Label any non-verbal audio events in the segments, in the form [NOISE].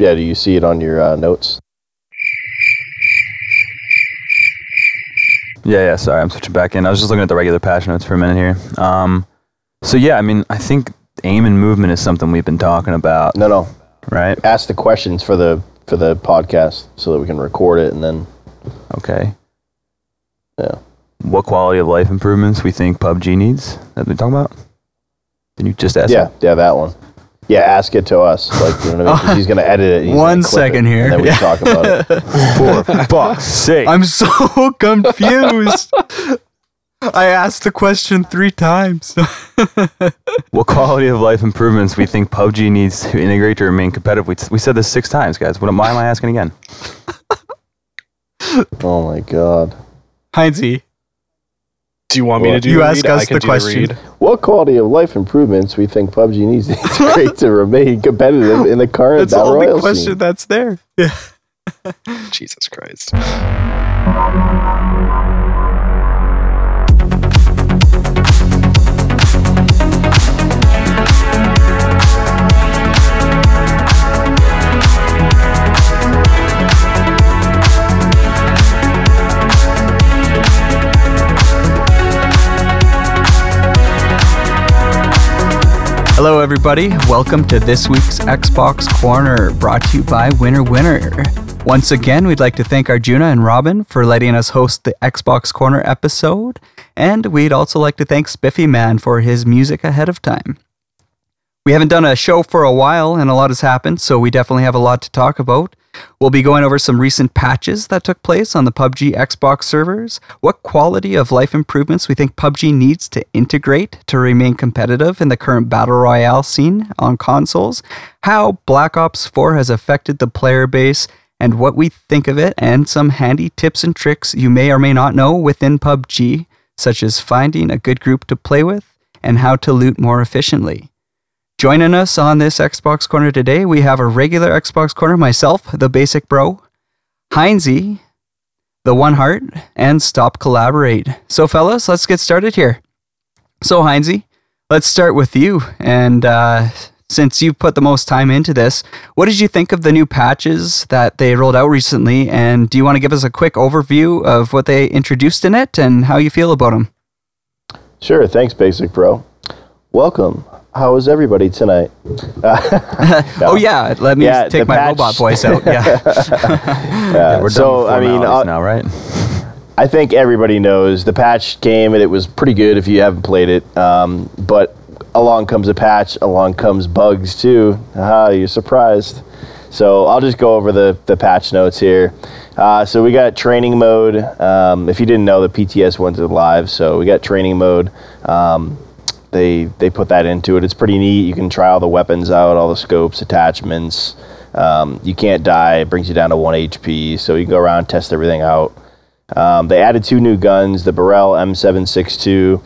Yeah, do you see it on your uh, notes? Yeah, yeah. Sorry, I'm switching back in. I was just looking at the regular patch notes for a minute here. Um, so yeah, I mean, I think aim and movement is something we've been talking about, No, no. right? Ask the questions for the for the podcast so that we can record it and then Okay. Yeah. What quality of life improvements we think PUBG needs that we talking about? Did you just ask? yeah, that? yeah, that one. Yeah, ask it to us. Like you know what I mean? 'Cause he's gonna edit it. and he's One gonna clip second it, here. and then we Yeah. talk about it. [LAUGHS] For fuck's sake. I'm so [LAUGHS] confused. I asked the question three times. [LAUGHS] what quality of life improvements we think PUBG needs to integrate to remain competitive? We, we said this six times, guys. What, why am I asking again? Oh my god. Heinzie, Do you want me to do you the ask read? us I can the question. read. What quality of life improvements we think PUBG needs to [LAUGHS] integrate to remain competitive in the current that's the battle only royale question scene? that's there. Yeah. [LAUGHS] Jesus Christ. Hello, everybody. Welcome to this week's Xbox Corner, brought to you by Winner Winner. Once again, we'd like to thank Arjuna and Robin for letting us host the Xbox Corner episode, and we'd also like to thank Spiffy Man for his music ahead of time. We haven't done a show for a while, and a lot has happened, so we definitely have a lot to talk about. We'll be going over some recent patches that took place on the PUBG Xbox servers, what quality of life improvements we think PUBG needs to integrate to remain competitive in the current Battle Royale scene on consoles, how Black Ops 4 has affected the player base, and what we think of it, and some handy tips and tricks you may or may not know within PUBG, such as finding a good group to play with and how to loot more efficiently. Joining us on this Xbox Corner today, we have a regular Xbox Corner, myself, the Basic Bro, Heinzie, the One Heart, and Stop Collaborate. So, fellas, let's get started here. So, Heinzie, let's start with you. And uh, since you've put the most time into this, what did you think of the new patches that they rolled out recently? And do you want to give us a quick overview of what they introduced in it and how you feel about them? Sure, thanks, Basic Bro. Welcome. How is everybody tonight? [LAUGHS] Oh, yeah, let me Yeah, take my patch- robot voice out. Yeah. [LAUGHS] Uh, We're done so, with I mean, uh, now, right? I think everybody knows the patch came and it was pretty good if you haven't played it. Um, but along comes a patch, along comes bugs too. Aha, you're surprised. So I'll just go over the, the patch notes here. Uh, so we got training mode. Um, if you didn't know, the PTS went to live. So we got training mode. Um, they they put that into it. It's pretty neat. You can try all the weapons out, all the scopes, attachments. Um, you can't die. It brings you down to one HP. So you can go around test everything out. Um, they added two new guns: the Beryl M762,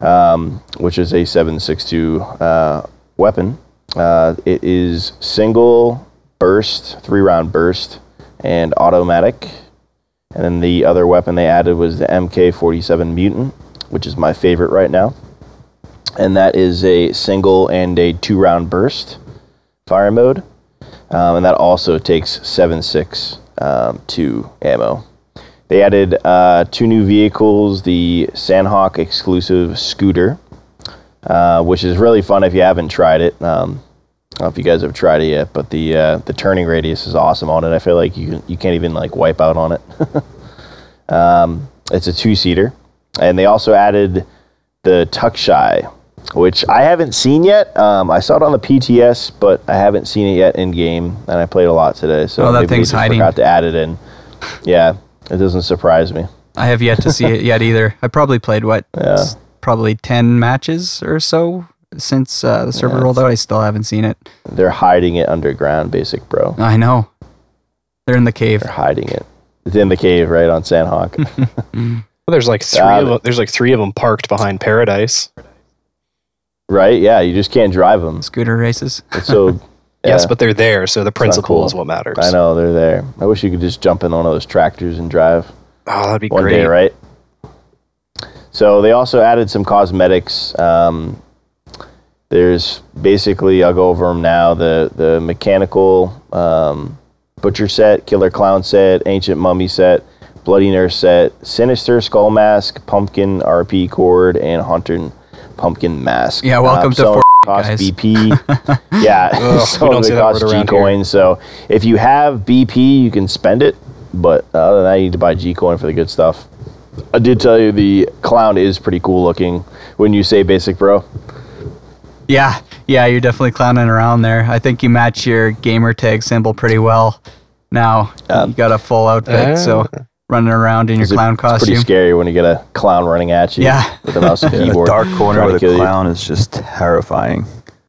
um, which is a 762 uh, weapon. Uh, it is single burst, three round burst, and automatic. And then the other weapon they added was the MK47 Mutant, which is my favorite right now. And that is a single and a two round burst fire mode. Um, and that also takes 7.6 um, to ammo. They added uh, two new vehicles the Sanhok exclusive scooter, uh, which is really fun if you haven't tried it. Um, I don't know if you guys have tried it yet, but the uh, the turning radius is awesome on it. I feel like you you can't even like wipe out on it. [LAUGHS] um, it's a two seater, and they also added the Tukshai, which I haven't seen yet. Um, I saw it on the PTS, but I haven't seen it yet in game, and I played a lot today. So Oh, that maybe they thing's just hiding. forgot to add it in. Yeah, it doesn't surprise me. I have yet to see it yet either. [LAUGHS] I probably played what, Yeah. s- probably ten matches or so since uh, the server Yeah, rolled out. I still haven't seen it. They're hiding it underground, basic bro. I know. They're in the cave. They're hiding it. It's in the cave, right on Sanhok. [LAUGHS] Well, there's like three Got of them. There's like three of them parked behind Paradise. Right? Yeah, you just can't drive them. Scooter races. It's so. [LAUGHS] Yes, yeah, but they're there, so the principle cool. is what matters. I know they're there. I wish you could just jump in one of those tractors and drive. Oh, that'd be great. one great. day, right? So they also added some cosmetics. Um, There's basically I'll go over them now. The the mechanical um, butcher set, killer clown set, ancient mummy set, bloody nurse set, sinister skull mask, pumpkin RP cord, and haunted pumpkin mask. Yeah, welcome to some of Fort cost guys. BP. [LAUGHS] yeah, [LAUGHS] Ugh, some don't of see it that costs G around here. coins. So if you have BP, you can spend it. But other than that, you need to buy G coin for the good stuff. I did tell you the clown is pretty cool looking when you say basic, bro. Yeah, yeah, you're definitely clowning around there. I think you match your gamer tag symbol pretty well. Now Um, you got a full outfit, so running around in your It's a- clown it's pretty scary when you get a clown running at you Yeah. with a mouse and [LAUGHS] The keyboard. dark corner with a kill you. clown is just terrifying.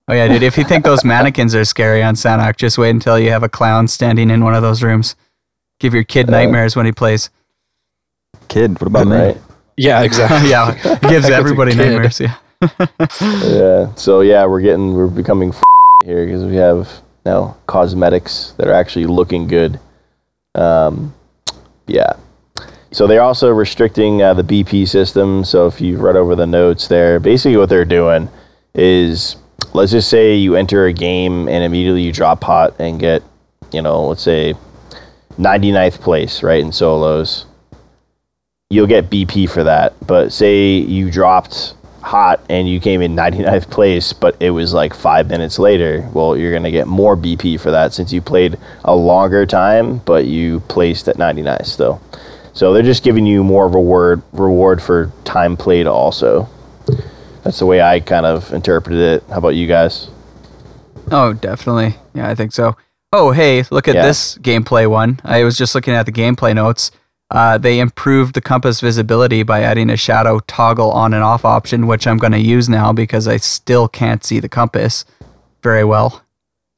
Oh yeah, dude. If you think those [LAUGHS] mannequins are scary on Sanhok, just wait until you have a clown standing in one of those rooms. Give your kid Uh, nightmares when he plays. Kid, what about me? Right? Yeah, exactly. [LAUGHS] yeah, it gives Heck with a everybody nightmares. Yeah. Yeah. So yeah, we're getting we're becoming f- here because we have now cosmetics that are actually looking good. Um, yeah. So they're also restricting uh, the BP system. So if you read over the notes there, basically what they're doing is, let's just say you enter a game and immediately you drop hot and get, you know, let's say 99th place, right, in solos. You'll get BP for that. But say you dropped hot and you came in [LAUGHS] 99th place, but it was like five minutes later. Well, you're going to get more BP for that since you played a longer time, but you placed at 99th still. So they're just giving you more of a reward reward for time played also. That's the way I kind of interpreted it. How about you guys? Oh, definitely. Yeah, I think so. Oh, hey, look at Yeah. this gameplay one. I was just looking at the gameplay notes. Uh, they improved the compass visibility by adding a shadow toggle on and off option, which I'm going to use now because I still can't see the compass very well.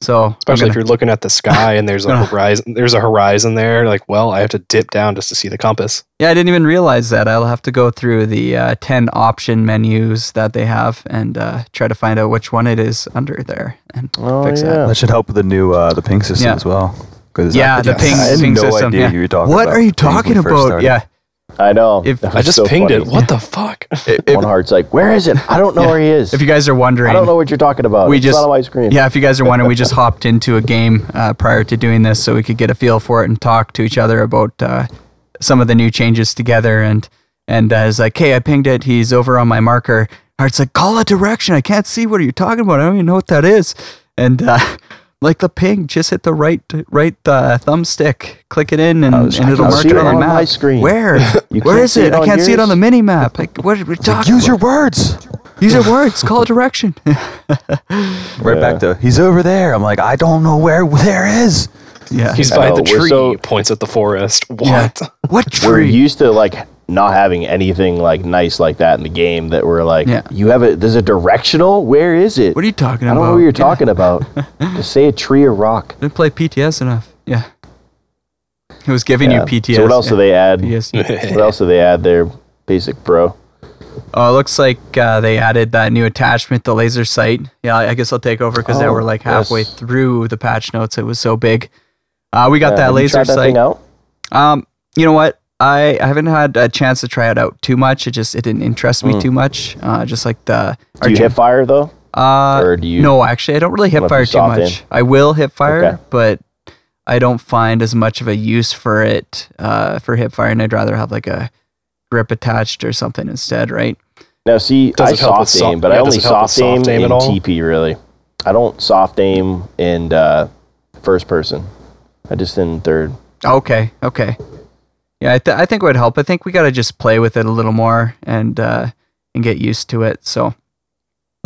So, Especially if gonna- you're looking at the sky and there's a [LAUGHS] Gonna- horizon. There's a horizon there. Like, well, I have to dip down just to see the compass. yeah, I didn't even realize that. I'll have to go through the uh, 10 option menus that they have and uh, try to find out which one it is under there and Oh, fix yeah. that. That should help with the new uh, the ping system Yeah. as well. 'Cause Yeah, I, the Yes. ping, I had ping no system. idea yeah. you were talking what about are you talking about? Yeah. I know. If- I just so pinged funny. it. What the fuck? [LAUGHS] If- One heart's like, where is it? I don't know Yeah. where he is. If you guys are wondering, I don't know what you're talking about. We it's just- on my screen. Yeah, if you guys are wondering, we just hopped into a game uh, prior to doing this so we could get a feel for it and talk to each other about uh, some of the new changes together. And and uh, it's like, hey, I pinged it. He's over on my marker. Art's like, call a direction. I can't see what are you talking about. I don't even know what that is. And uh, like the ping, just hit the right right uh, thumbstick, click it in, and, was and it'll I'll mark it it on the map. my screen. Where? [LAUGHS] You Where can't is see it? it I can't see it on the mini map. Like, what are we talking Use your words. Use your words. Call a direction. [LAUGHS] Right Yeah. back to he's over there. I'm like, I don't know where there is. yeah. He's by know, the tree. so- points at the forest. Yeah. What? What We're used to like not having anything like nice like that in the game that we're like, Yeah. you have a there's a directional. Where is it? What are you talking about? I don't know what you're Yeah. talking about. [LAUGHS] Just say a tree or rock. Didn't play PTS enough. Yeah. It was giving Yeah. you PTS. So what else do they add? [LAUGHS] What else do they add there? Basic bro. Oh, it looks like uh, they added that new attachment, the laser sight. Yeah, I guess I'll take over because they Oh, were like halfway yes. through the patch notes. It was so big. Uh, we got that laser that sight. out? Um, you know what? I, I haven't had a chance to try it out too much. It just it didn't interest me Mm. too much. Uh, just like the Do you Argent- hit fire though? Uh, Or do you- No, actually, I don't really hit fire too much. aim? I will hit fire, Okay. but I don't find as much of a use for it uh, for hip fire, and I'd rather have like a grip attached or something instead, right? Now see, Does I it help soft aim, but yeah, I only it help with soft aim aim in all? TP really. I don't soft aim in uh, first person. I just in third. Okay, okay. Yeah, I, th- I think it would help. I think we got to just play with it a little more and uh, and get used to it. So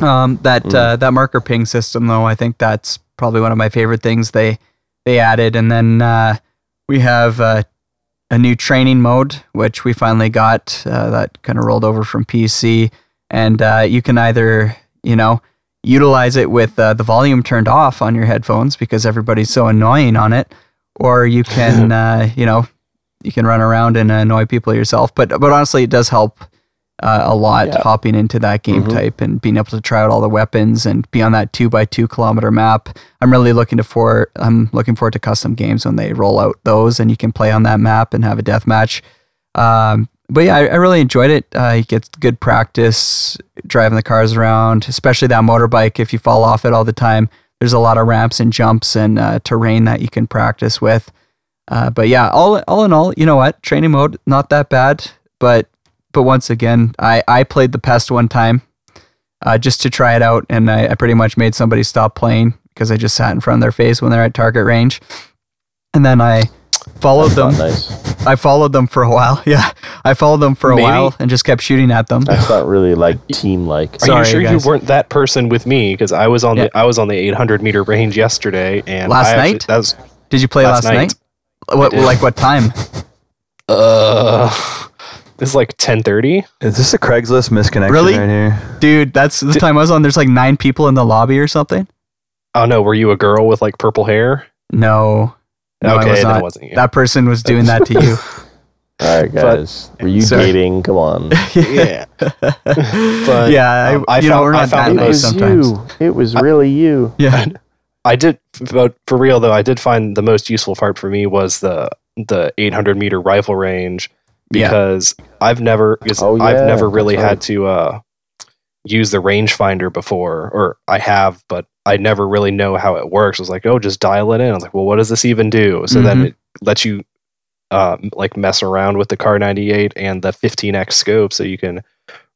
um, that Mm. uh, that marker ping system, though, I think that's probably one of my favorite things they they added. And then uh, we have uh, a new training mode, which we finally got. Uh, that kind of rolled over from PC, and uh, you can either you know utilize it with uh, the volume turned off on your headphones because everybody's so annoying on it, or you can [LAUGHS] uh, you know you can run around and annoy people yourself. But but honestly, it does help uh, a lot Yeah. hopping into that game Mhm. type and being able to try out all the weapons and be on that two by two kilometer map. I'm really looking to for I'm looking forward to custom games when they roll out those and you can play on that map and have a death match. Um, but yeah, I, I really enjoyed it. Uh, you get good practice driving the cars around, especially that motorbike. If you fall off it all the time, there's a lot of ramps and jumps and uh, terrain that you can practice with. Uh, but yeah, all all in all, you know what? Training mode not that bad, but but once again, I I played the pest one time uh, just to try it out, and I, I pretty much made somebody stop playing because I just sat in front of their face when they're at target range, and then I followed them. Nice. I followed them for a while. [LAUGHS] Yeah, I followed them for a Maybe- while and just kept shooting at them. That's not really [LAUGHS] like team like. Are Sorry, you sure guys. you weren't that person with me? Because I was on Yeah. the I was on the 800 meter range yesterday, and Last I actually- night? That was Did you play last, Last night? night. What like what time? uh, this is like 10:30. Is this a Craigslist misconnection Really? right here? Dude, that's the time I was on. There's like nine people in the lobby or something. Oh no, were you a girl with like purple hair? No, no, I okay, was then not. it wasn't you. That person was doing that to you. [LAUGHS] All right, guys. Were you Sorry. dating? Come on. [LAUGHS] yeah, [LAUGHS] But, yeah, I, um, I you know found- we're I not that found it it nice was sometimes. you. It was really you. Yeah, I did, but for real though, I did find the most useful part for me was the the 800 meter rifle range Yeah. because I've never because Oh, I've never really right. had to uh, use the rangefinder before, or I have, but I never really know how it works. I was like, oh, just dial it in. I was like, well, what does this even do? So then Mhm. it lets you uh, like mess around with the Kar 98 and the 15x scope, so you can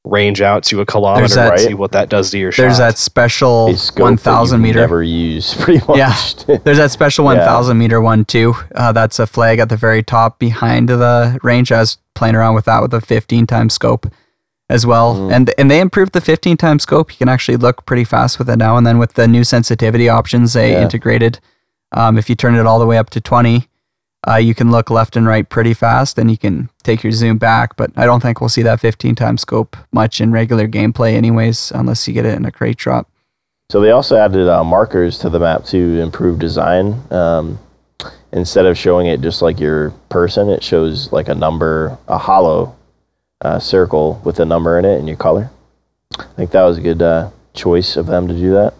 range out to a kilometer that- and see what that does to your there's that special A scope that 1,000 meter. Never use [LAUGHS] pretty much. Yeah. [LAUGHS] There's that special Yeah. 1,000 meter one too. Uh, that's a flag at the very top behind the range. I was playing around with that with a 15 times scope as well, Mm. and and they improved the 15 times scope. You can actually look pretty fast with it now. And then with the new sensitivity options they Yeah. integrated, um, if you turn it all the way up to 20. Uh, you can look left and right pretty fast, and you can take your zoom back. But I don't think we'll see that 15 times scope much in regular gameplay, anyways, unless you get it in a crate drop. So they also added uh, markers to the map to improve design. Um, instead of showing it just like your person, it shows like a number, a hollow uh, circle with a number in it and your color. I think that was a good uh, choice of them to do that.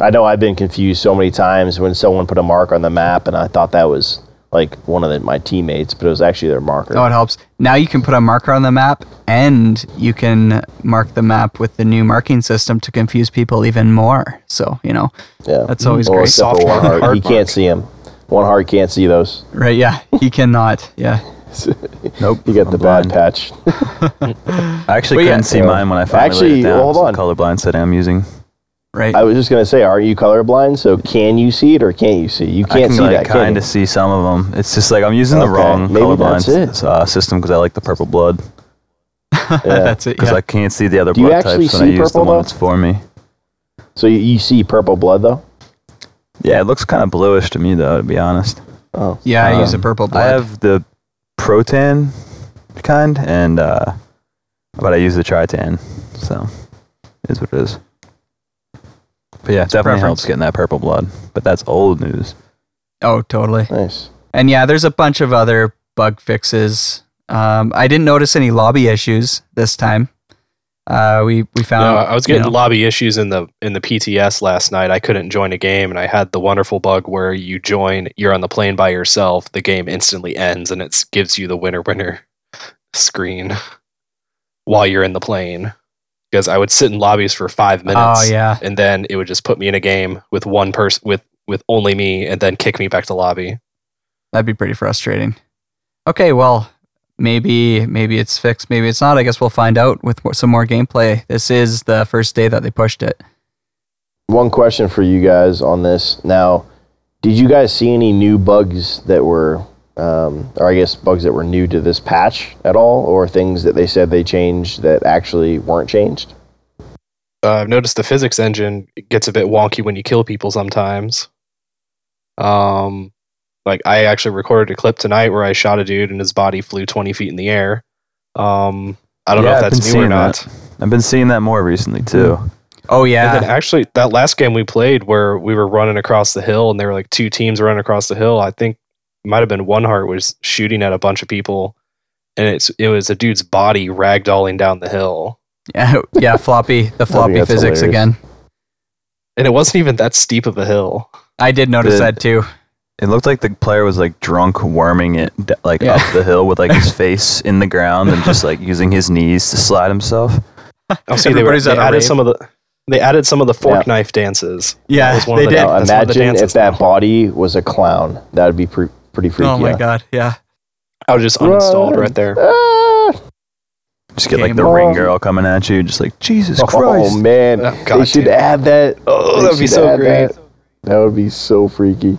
I know I've been confused so many times when someone put a mark on the map, and I thought that was like one of the, my teammates, but it was actually their marker. Oh, it helps. Now you can put a marker on the map and you can mark the map with the new marking system to confuse people even more. So, you know, yeah, that's always Well, great. except for Soft one mark, heart, hard he can't see him. One heart can't see those. Right. Yeah. He cannot. Yeah. [LAUGHS] Nope. You got I'm the bad patch. [LAUGHS] I actually But couldn't see uh, mine when I finally actually, laid it down. hold It's the on. colorblind setting I'm using. Right. I was just gonna say, are you colorblind? So can you see it or can't you see? You can't can see like, that, can kind of see some of them. It's just like I'm using the Okay, wrong maybe colorblind that's it. uh, system because I like the purple blood [LAUGHS] Yeah. That's it. because Yeah. I can't see the other Do you blood actually types when I see use the purple, one though? that's for me. So you, you see purple blood though? Yeah, it looks kind of bluish to me though, to be honest. Oh, yeah. I use a Um, purple blood. I have the protan kind, and uh, but I use the tritan, so it is what it is. But yeah, it definitely preference. helps getting that purple blood. But that's old news. oh, totally. nice. And yeah, there's a bunch of other bug fixes. Um, I didn't notice any lobby issues this time. Uh, we we found. No, I was you getting know- lobby issues in the in the PTS last night. I couldn't join a game, and I had the wonderful bug where you join, you're on the plane by yourself. The game instantly ends, and it gives you the winner winner [LAUGHS] screen while you're in the plane. Because I would sit in lobbies for five oh, minutes, Oh yeah. and then it would just put me in a game with one person with with only me, and then kick me back to lobby. That'd be pretty frustrating. Okay, well, maybe maybe it's fixed, maybe it's not. I guess we'll find out with some more gameplay. This is the first day that they pushed it. One question for you guys on this. Now, did you guys see any new bugs that were, um, or I guess bugs that were new to this patch at all, or things that they said they changed that actually weren't changed? Uh, I've noticed the physics engine gets a bit wonky when you kill people sometimes. Um, like I actually recorded a clip tonight where I shot a dude and his body flew 20 feet in the air. Um, I don't Yeah, know if that's new or not. that. I've been seeing that more recently too. Oh And yeah, then actually, that last game we played where we were running across the hill and there were like two teams running across the hill. I think it might have been one heart was shooting at a bunch of people, and it's it was a dude's body ragdolling down the hill, [LAUGHS] yeah, yeah. Floppy, the floppy physics hilarious. again. and it wasn't even that steep of a hill. I did notice The- that too. It looked like the player was like drunk, worming it like Yeah. up the hill with like his [LAUGHS] face in the ground and just like using his knees to slide himself. I'll see they, were, they added rave. some of the they added some of the fork Yeah. knife dances. Yeah, That was one they of the did. Now, that's one of the imagine if that now. body was a clown. That would be pre- pretty freaky. Oh my yeah. god, yeah. I was just uninstalled right there. Ah! Just get like the on. ring girl coming at you, just like Jesus Oh Christ. Oh man, Oh, they God should damn. add that. Oh, They that'd be so great. That. That would be so freaky.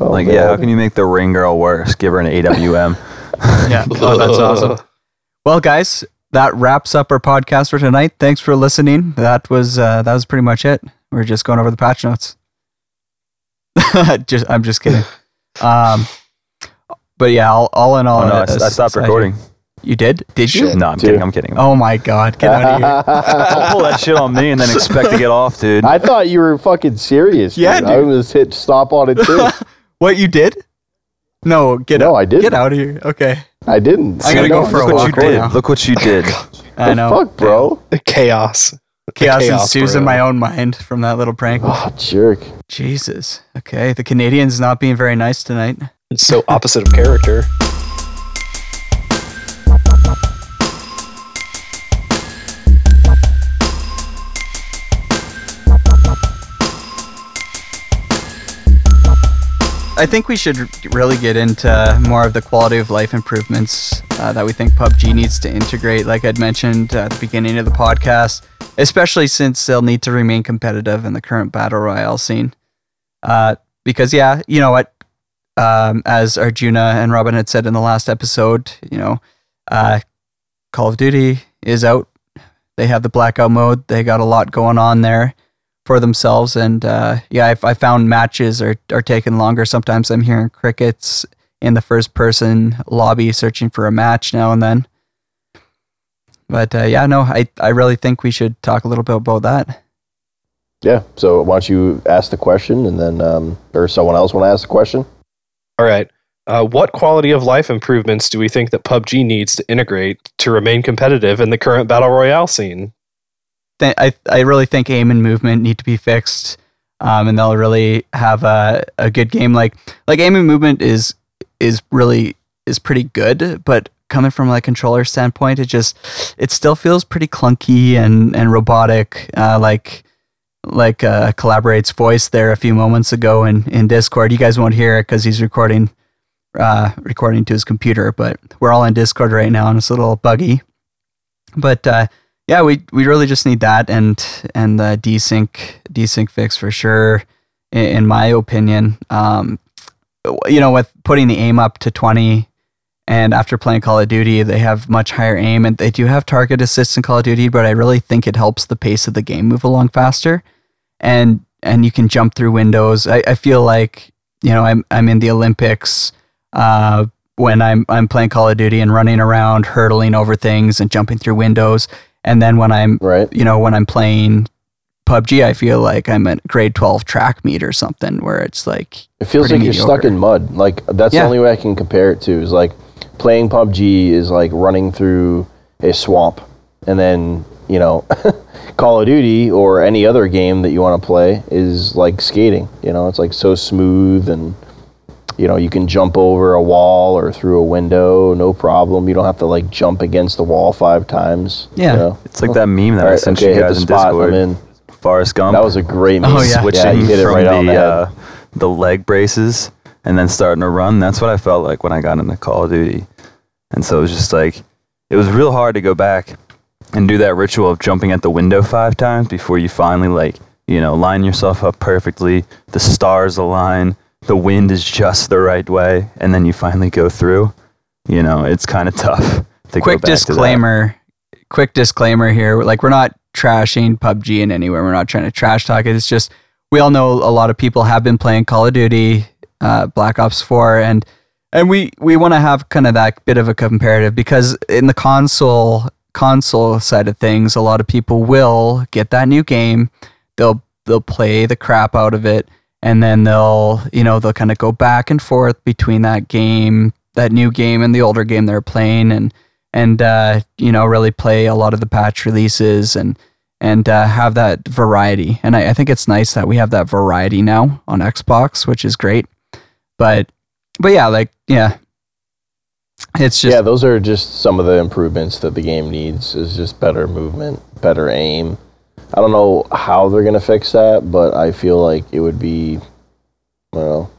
Oh, like, man. yeah, how can you make the ring girl worse? Give her an AWM. [LAUGHS] Yeah. Oh, that's awesome. Well, guys, that wraps up our podcast for tonight. Thanks for listening. That was uh, that was pretty much it. We are just going over the patch notes. [LAUGHS] just I'm just kidding. Um, but yeah, all, all in all, Oh no, I, I stopped recording. You did? Did you? Shit. No, I'm Dude. kidding. I'm kidding. Oh my god, get out of here! Don't pull that shit on me and then expect to get off, dude. I thought you were fucking serious. Yeah, dude. I was hit stop on it too. [LAUGHS] what you did? No, get no, out. I didn't. Get out of here. Okay. I didn't. I'm gonna No, go for a Look what walk you did. now. Look what you did. [LAUGHS] I know. fuck, bro. chaos. Chaos, chaos ensues in my own mind from that little prank. Oh, jerk. Jesus. Okay, the Canadians not being very nice tonight. It's so opposite of character. I think we should really get into more of the quality of life improvements uh, that we think PUBG needs to integrate, like I'd mentioned at the beginning of the podcast, especially since they'll need to remain competitive in the current battle royale scene. Uh, because, yeah, you know what? Um, as Arjuna and Robin had said in the last episode, you know, uh, Call of Duty is out. They have the blackout mode. They got a lot going on there for themselves. And uh, yeah, I, I found matches are, are taking longer. Sometimes I'm hearing crickets in the first person lobby searching for a match now and then. But uh, yeah, no, I, I really think we should talk a little bit about that. Yeah. So why don't you ask the question and then, um, or someone else want to ask the question? All right. Uh, what quality of life improvements do we think that PUBG needs to integrate to remain competitive in the current battle royale scene? Th- I, I really think aim and movement need to be fixed. Um, and they'll really have a, a good game. Like like aim and movement is is really is pretty good, but coming from like controller standpoint, it just it still feels pretty clunky and and robotic. Uh, like like uh, collaborates voice there a few moments ago in in Discord. You guys won't hear it because he's recording uh, recording to his computer, but we're all in Discord right now and it's a little buggy. But uh, yeah, we we really just need that and and the desync desync fix for sure, in, in my opinion. Um, you know, with putting the aim up to twenty, and after playing Call of Duty, they have much higher aim, and they do have target assist in Call of Duty. But I really think it helps the pace of the game move along faster, and and you can jump through windows. I, I feel like you know I'm I'm in the Olympics. Uh, when I'm I'm playing Call of Duty and running around, hurtling over things and jumping through windows. And then when I'm Right. you know, when I'm playing PUBG, I feel like I'm at grade 12 track meet or something where it's like, It feels pretty like you're stuck in mud. Like that's Yeah. the only way I can compare it to is like playing PUBG is like running through a swamp, and then you know, [LAUGHS] Call of Duty or any other game that you want to play is like skating. You know, it's like so smooth and you know you can jump over a wall or through a window, no problem. You don't have to like jump against the wall five times. Yeah. you know? It's like that meme that All I right, sent okay, you hit the guys in spot. Discord. I'm in. Forrest Gump. That was a great meme. Oh, yeah. switching yeah, you hit it from right on the the uh, the leg braces and then starting to run. That's what I felt like when I got into Call of Duty. And so it was just like it was real hard to go back and do that ritual of jumping at the window five times before you finally like you know line yourself up perfectly. The stars align. The wind is just the right way, and then you finally go through. You know, it's kind of tough. To quick go back to that. disclaimer, quick disclaimer here. Like, we're not trashing PUBG in any way. We're not trying to trash talk it. It's just, we all know a lot of people have been playing Call of Duty, uh, Black Ops 4, and and we we want to have kind of that bit of a comparative because in the console console side of things, a lot of people will get that new game, they'll they'll play the crap out of it, and then they'll you know they'll kind of go back and forth between that game, that new game, and the older game they're playing, and and uh, you know really play a lot of the patch releases and and uh, have that variety. And I, I think it's nice that we have that variety now on Xbox, which is great. But but yeah, like yeah, it's just yeah, those are just some of the improvements that the game needs. Is just better movement, better aim. I don't know how they're gonna fix that, but I feel like it would be, well,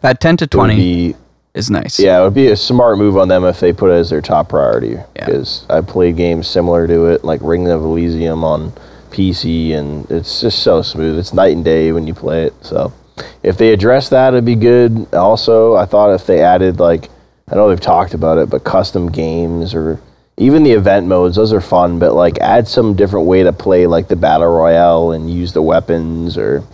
that ten to twenty be is nice. Yeah, it would be a smart move on them if they put it as their top priority. Because I played games similar to it, like Ring of Elysium on PC, and it's just so smooth. It's night and day when you play it. So if they address that, it'd be good. Also, I thought if they added like I know they've talked about it, but custom games or even the event modes, those are fun. But like add some different way to play, like the battle royale and use the weapons, or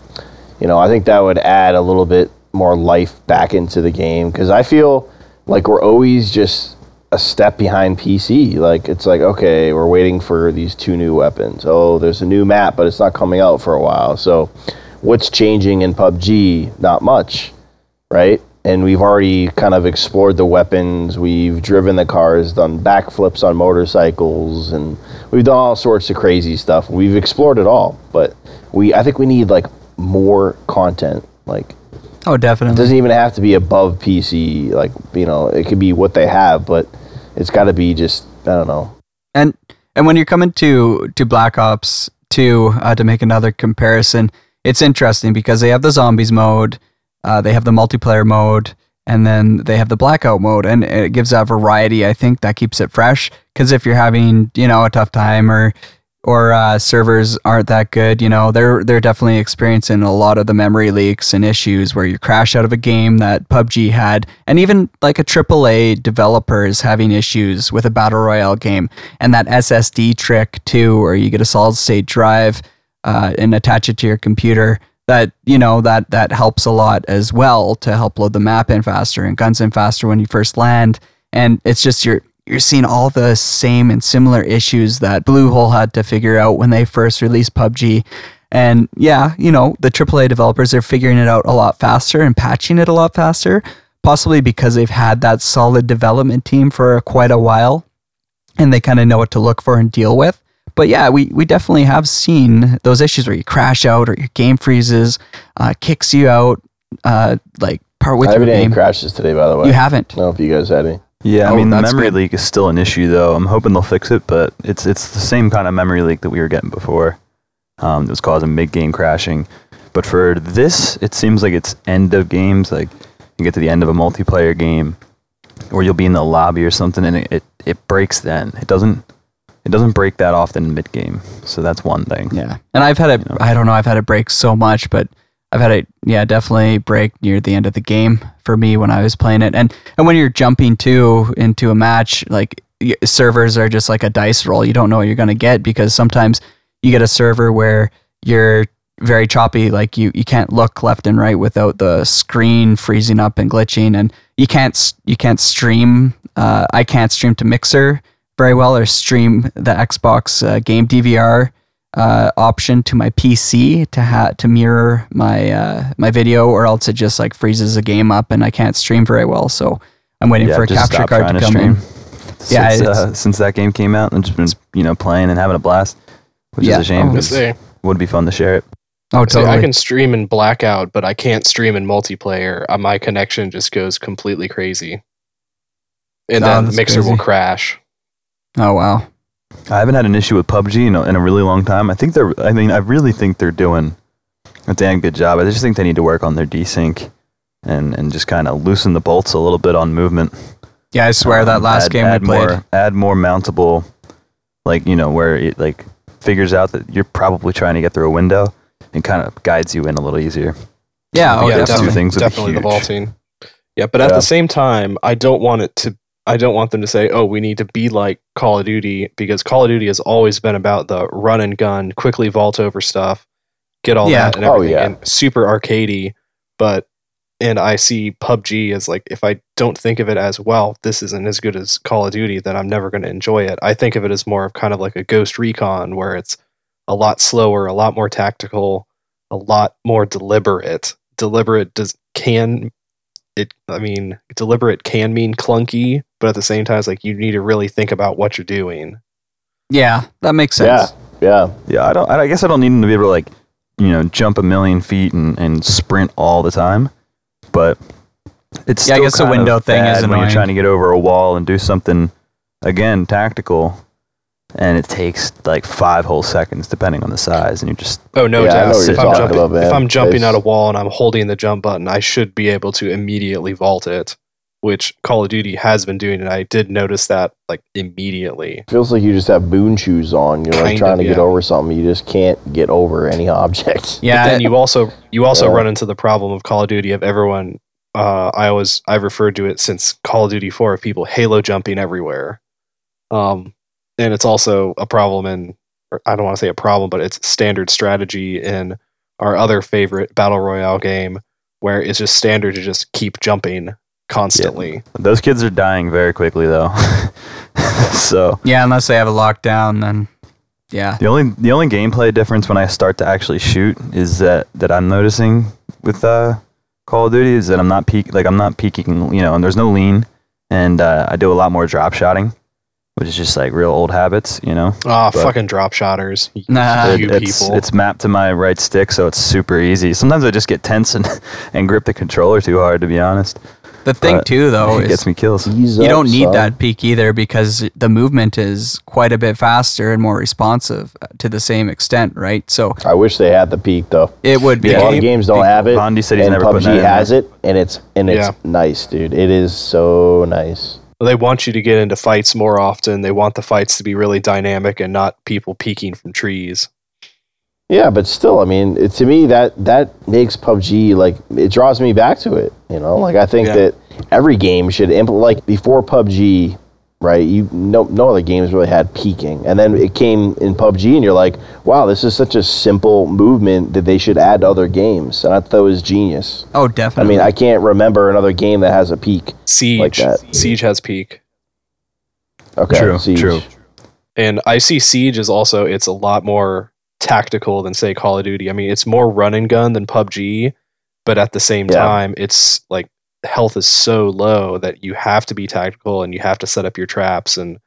you know, I think that would add a little bit more life back into the game because I feel like we're always just a step behind PC. Like it's like okay, we're waiting for these two new weapons. Oh, there's a new map, but it's not coming out for a while. So, what's changing in PUBG? Not much, right? And we've already kind of explored the weapons. We've driven the cars, done backflips on motorcycles, and we've done all sorts of crazy stuff. We've explored it all, but we I think we need like more content. Like Oh, it definitely. doesn't even have to be above PC. Like you know, it could be what they have, but it's got to be just I don't know. And and when you're coming to to Black Ops 2 uh, to make another comparison, it's interesting because they have the zombies mode, uh, they have the multiplayer mode, and then they have the blackout mode, and it gives that variety. I think that keeps it fresh. Because if you're having you know a tough time or or uh, servers aren't that good, you know they're they're definitely experiencing a lot of the memory leaks and issues where you crash out of a game that PUBG had, and even like a AAA developer is having issues with a battle royale game, and that SSD trick too, where you get a solid state drive uh, and attach it to your computer. That you know that that helps a lot as well to help load the map in faster and guns in faster when you first land. And it's just you're you're seeing all the same and similar issues that Bluehole had to figure out when they first released PUBG. And yeah, you know, the AAA developers are figuring it out a lot faster and patching it a lot faster, possibly because they've had that solid development team for quite a while and they kind of know what to look for and deal with. But yeah, we, we definitely have seen those issues where you crash out or your game freezes, uh, kicks you out, uh, like part with I your haven't had game. any crashes today, by the way. You haven't. I don't know if you guys had any. Yeah, I Oh, mean the memory good. leak is still an issue though. I'm hoping they'll fix it, but it's it's the same kind of memory leak that we were getting before. Um, that was causing mid game crashing. But for this, it seems like it's end of games. Like you get to the end of a multiplayer game, or you'll be in the lobby or something, and it, it, it breaks then. It doesn't it doesn't break that often mid game. So that's one thing. Yeah. And I've had it, know? I don't know, I've had it break so much, but I've had it, yeah, definitely break near the end of the game for me when I was playing it. And, and when you're jumping to into a match, like servers are just like a dice roll. You don't know what you're going to get because sometimes you get a server where you're very choppy, like you, you can't look left and right without the screen freezing up and glitching. And you can't, you can't stream, uh, I can't stream to Mixer very well or stream the Xbox uh, game DVR uh, option to my PC to ha- to mirror my uh, my video, or else it just like freezes the game up and I can't stream very well. So I'm waiting for a capture card trying to to come in. stream. [LAUGHS] Yeah, since, uh, since that game came out, and just been you know playing and having a blast, which Yeah. is a shame. Oh, I 'cause would be fun to share it. Oh, say, totally. I can stream in blackout, but I can't stream in multiplayer. Uh, my connection just goes completely crazy, and Oh, then that's Mixer will crash. oh wow. I haven't had an issue with PUBG in a, in a really long time. I think they're. I mean, I really think they're doing a damn good job. I just think they need to work on their desync and and just kind of loosen the bolts a little bit on movement. Yeah, I swear that Um, last add, game add we played. more add more mountable, like you know where it like figures out that you're probably trying to get through a window and kind of guides you in a little easier. Yeah, oh, Yeah, definitely. definitely, things definitely the vaulting. Yeah, but at Yeah. the same time, I don't want it to. I don't want them to say, "Oh, we need to be like Call of Duty," because Call of Duty has always been about the run and gun, quickly vault over stuff, get all Yeah. that and Oh, everything, yeah. and super arcadey. But and I see PUBG as like if I don't think of it as well, this isn't as good as Call of Duty, then I'm never going to enjoy it. I think of it as more of kind of like a Ghost Recon, where it's a lot slower, a lot more tactical, a lot more deliberate. Deliberate does can it I mean deliberate can mean clunky, but at the same time it's like you need to really think about what you're doing. Yeah, that makes sense. Yeah, yeah. Yeah, I don't. I guess I don't need them to be able to like, you know, jump a million feet and, and sprint all the time. But It's Yeah, I still guess the window thing is bad when you're trying to get over a wall and do something again tactical, and it takes like five whole seconds depending on the size, and you're just Oh no Yeah, doubt. If I'm jumping, about, man. if I'm jumping It's- at a wall and I'm holding the jump button, I should be able to immediately vault it, which Call of Duty has been doing, and I did notice that like immediately. Feels like you just have boon shoes on. You're like trying of, to get over something. You just can't get over any [LAUGHS] object. Yeah, But then you also you also Yeah. run into the problem of Call of Duty of everyone. Uh, I always I've referred to it since Call of Duty Four of people Halo jumping everywhere, um, and it's also a problem in or I don't want to say a problem, but it's standard strategy in our other favorite battle royale game where it's just standard to just keep jumping constantly. those kids are dying very quickly though. [LAUGHS] so yeah, unless they have a lockdown, then yeah. the only the only gameplay difference when I start to actually shoot is that that I'm noticing with uh, Call of Duty is that I'm not peak like I'm not peeking, you know, and there's no lean, and uh, I do a lot more drop shotting, which is just like real old habits, you know. Ah, But- fucking drop shotters. You, Nah. you It- it's, people. it's mapped to my right stick, so it's super easy. Sometimes I just get tense and, [LAUGHS] and grip the controller too hard, to be honest. The thing too, though, it is gets me kills. Ease you up, don't need son. that peak either because the movement is quite a bit faster and more responsive to the same extent, right? So I wish they had the peak though. it would be. a lot of games don't have it. Bondi said he's and never putting that PUBG in has it, and it's and it's Yeah. nice, dude. It is so nice. they want you to get into fights more often. They want the fights to be really dynamic and not people peeking from trees. Yeah, but still, I mean, it, to me that that makes PUBG like it draws me back to it. You know, like I think Yeah. that every game should implement like before PUBG, right? You no no other games really had peaking, and then it came in PUBG, and you're like, wow, this is such a simple movement that they should add to other games, and I thought it was genius. Oh, definitely. I mean, I can't remember another game that has a peak. Siege, like that. Siege has peak, Okay, True, Siege. true. and I see Siege is also it's a lot more tactical than say Call of Duty. I mean, it's more run and gun than PUBG, but at the same Yeah. time, it's like health is so low that you have to be tactical and you have to set up your traps and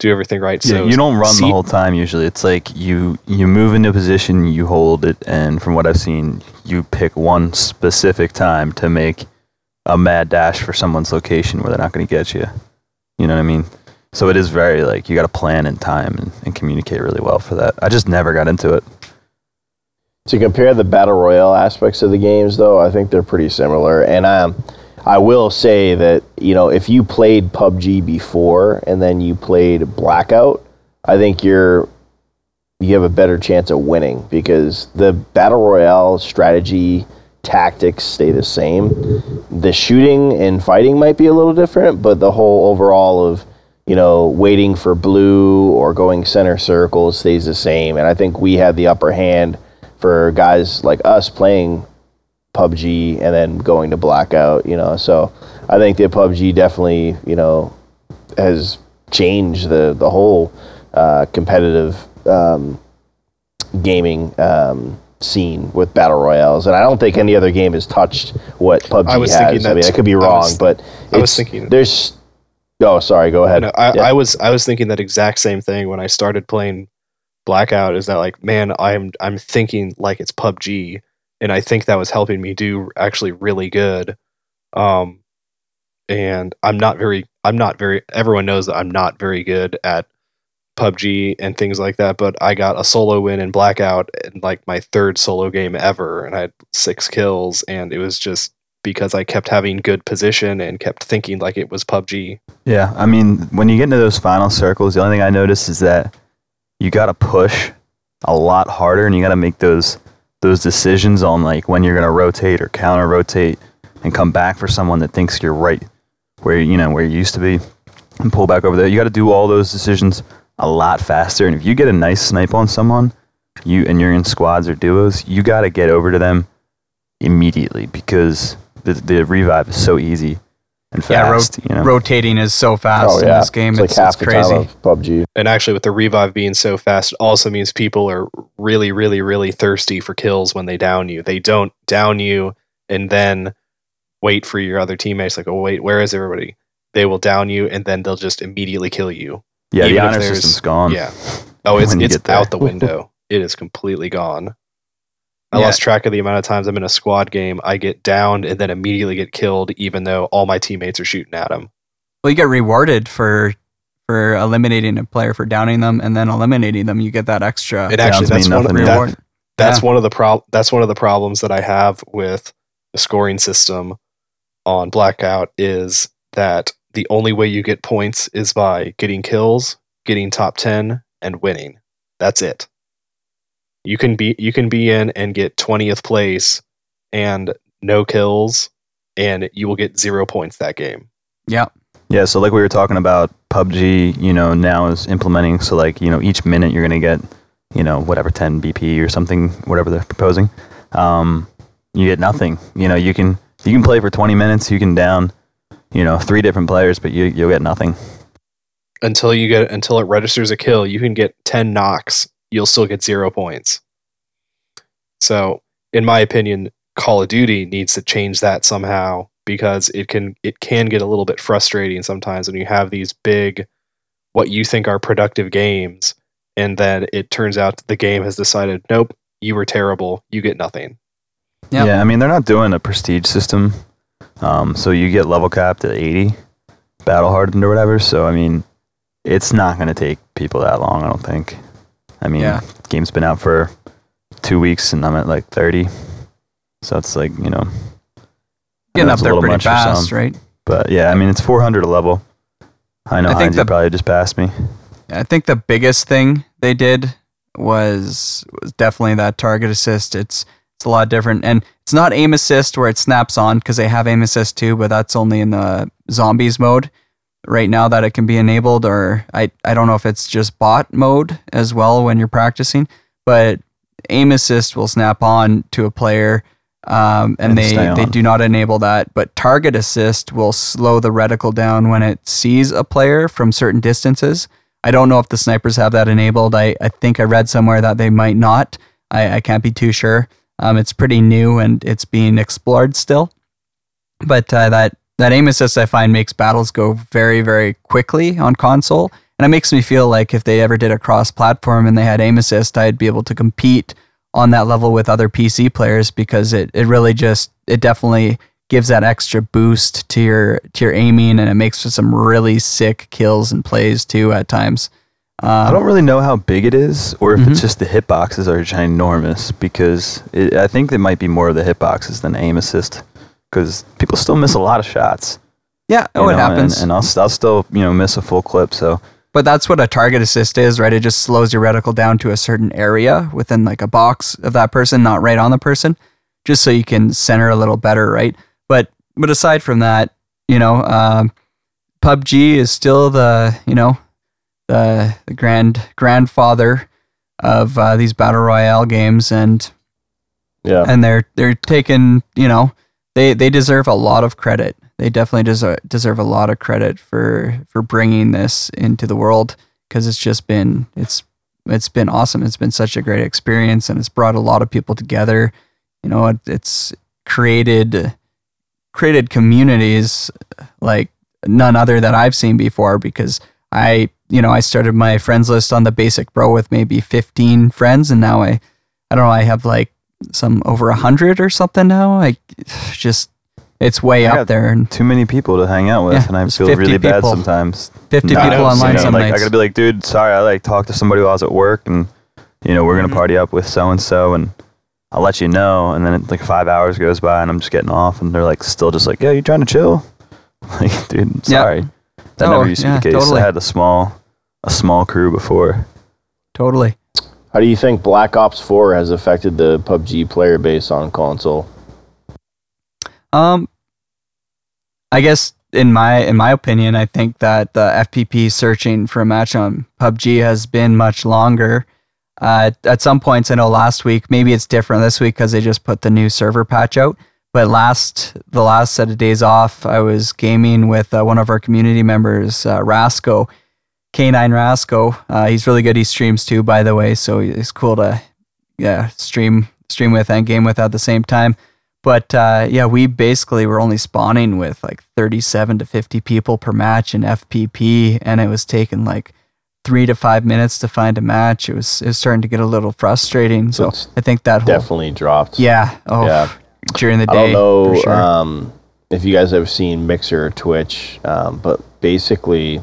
do everything right. Yeah, so you don't run Sie- the whole time usually. It's like you you move into a position, you hold it, and from what I've seen, you pick one specific time to make a mad dash for someone's location where they're not going to get you. You know what I mean? So it is very like you got to plan in time and, and communicate really well for that. I just never got into it. To compare the battle royale aspects of the games, though, I think they're pretty similar. And um, I will say that you know if you played PUBG before and then you played Blackout, I think you're you have a better chance of winning because the battle royale strategy tactics stay the same. The shooting and fighting might be a little different, but the whole overall of you know waiting for blue or going center circle stays the same. And I think we have the upper hand for guys like us playing PUBG and then going to blackout, you know. So I think that PUBG definitely, you know, has changed the the whole uh, competitive um, gaming um, scene with battle royales, and I don't think any other game has touched what PUBG I was has. thinking I mean, that I could be I wrong, was- but I was thinking- there's. Oh, sorry. Go ahead. No, I, Yeah. I was I was thinking that exact same thing when I started playing Blackout. Is that like, man, I'm I'm thinking like it's PUBG, and I think that was helping me do actually really good. Um, and I'm not very I'm not very. Everyone knows that I'm not very good at PUBG and things like that. But I got a solo win in Blackout and like my third solo game ever, and I had six kills, and it was just because I kept having good position and kept thinking like it was PUBG. Yeah, I mean, when you get into those final circles, the only thing I notice is that you got to push a lot harder, and you got to make those those decisions on like when you're gonna rotate or counter rotate and come back for someone that thinks you're right where you know where you used to be and pull back over there. You got to do all those decisions a lot faster, and if you get a nice snipe on someone, you and you're in squads or duos, you got to get over to them immediately because the the revive is so easy and Yeah, ro- fast. you know? rotating is so fast oh in this game. It's It's, like half it's the crazy. time of PUBG. And actually, with the revive being so fast, it also means people are really, really, really thirsty for kills when they down you. They don't down you and then wait for your other teammates. Like, oh wait, where is everybody? They will down you and then they'll just immediately kill you. Yeah, Even the honor system's gone. Yeah. Oh, it's it's out the window. it is completely gone. I Yeah. lost track of the amount of times I'm in a squad game. I get downed and then immediately get killed, even though all my teammates are shooting at him. Well, you get rewarded for for eliminating a player for downing them and then eliminating them. You get that extra It actually that's one, that- really. reward. that's Yeah. one of the prob- that's one of the problems that I have with the scoring system on Blackout is that the only way you get points is by getting kills, getting top 10 and winning. That's it. You can be you can be in and get 20th place and no kills and you will get 0 points that game. Yeah. Yeah, so like we were talking about, PUBG, you know, now is implementing so like you know each minute you're gonna get, you know, whatever 10 BP or something, whatever they're proposing. Um, you get nothing. You know, you can you can play for 20 minutes, you can down, you know, three different players, but you you'll get nothing. Until you get until it registers a kill, you can get 10 knocks, you'll still get 0 points. So, in my opinion, Call of Duty needs to change that somehow because it can it can get a little bit frustrating sometimes when you have these big what you think are productive games and then it turns out the game has decided nope you were terrible you get nothing Yep. Yeah, I mean they're not doing a prestige system, um, so you get level capped at 80, battle hardened or whatever. So I mean, it's not gonna take people that long. I don't think. I mean, Yeah. game's been out for two weeks and I'm at like 30, so it's like you know, Getting up there pretty fast, right? But yeah, I mean it's 400 a level. I know I think Heinz the- probably just passed me. I think the biggest thing they did was was definitely that target assist. It's it's a lot different, and it's not aim assist where it snaps on because they have aim assist too, but that's only in the zombies mode right now that it can be enabled. Or I I don't know if it's just bot mode as well when you're practicing, but aim assist will snap on to a player. Um, and And they, they do not enable that, but target assist will slow the reticle down when it sees a player from certain distances. I don't know if the snipers have that enabled. I, I think I read somewhere that they might not. I, I can't be too sure. Um, it's pretty new and it's being explored still. But uh, that that aim assist I find makes battles go very very quickly on console, and it makes me feel like if they ever did a cross platform and they had aim assist, I'd be able to compete on that level with other PC players because it, it really just it definitely gives that extra boost to your to your aiming and it makes for some really sick kills and plays too at times. Um, I don't really know how big it is, or if Mhm. it's just the hitboxes are ginormous. Because it, I think it might be more of the hitboxes than aim assist. Because people still miss a lot of shots. yeah, you oh, it happens. And, and I'll, s- I'll still you know miss a full clip. So But that's what a target assist is, right? It just slows your reticle down to a certain area within like a box of that person, not right on the person, just so you can center a little better, right? But but aside from that, you know, um, PUBG is still the you know the the grand grandfather of uh, these battle royale games, and Yeah. and they're they're taking you know they they deserve a lot of credit. They definitely deserve deserve a lot of credit for for bringing this into the world because it's just been it's it's been awesome. It's been such a great experience and it's brought a lot of people together. You know, it, it's created created communities like none other that I've seen before because I you know I started my friends list on the basic bro with maybe 15 friends and now I I don't know I have like some over a hundred or something now. Like just it's way I up there and too many people to hang out with, Yeah, and I feel 50 really bad sometimes. 50 Not- people online you know, like I gotta be like, dude, sorry, I like talked to somebody while I was at work, and you know we're gonna Mhm. party up with so and so, and I'll let you know. And then it, like five hours goes by, and I'm just getting off, and they're like still just like, yeah, you trying to chill? [LAUGHS] Like, dude, sorry. That Oh, never used to yeah, be the case. totally. I had a small, a small crew before. totally. How do you think Black Ops 4 has affected the PUBG player base on console? Um, I guess in my in my opinion, I think that the FPP searching for a match on PUBG has been much longer. Uh, at some points, I know last week, maybe it's different this week because they just put the new server patch out. But last the last set of days off, I was gaming with uh, one of our community members, uh, Rasco, K9 Rasco. Uh, he's really good. He streams too, by the way, so it's cool to yeah stream stream with and game with at the same time. But uh, yeah, we basically were only spawning with like 37 to 50 people per match in FPP, and it was taking like three to five minutes to find a match. It was it was starting to get a little frustrating. So It's I think that whole Definitely dropped. yeah oh Yeah. during the I day don't know sure. um, if you guys have seen Mixer or Twitch, um, but basically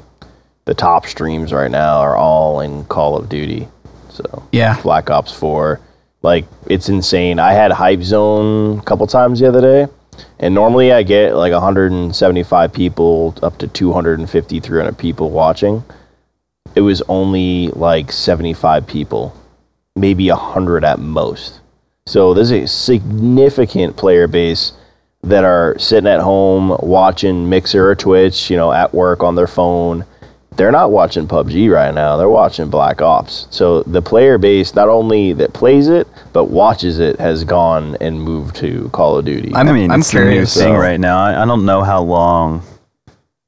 the top streams right now are all in Call of Duty. So yeah Black Ops 4. Like it's insane. I had Hype Zone a couple times the other day, and normally I get like 175 people up to 250, 300 people watching. It was only like 75 people, maybe 100 at most. So there's a significant player base that are sitting at home watching Mixer or Twitch, you know, at work on their phone. They're not watching PUBG right now. They're watching Black Ops. So the player base, not only that plays it, but watches it, has gone and moved to Call of Duty. I'm- I mean, I'm it's the new curious, thing so- right now. I, I don't know how long.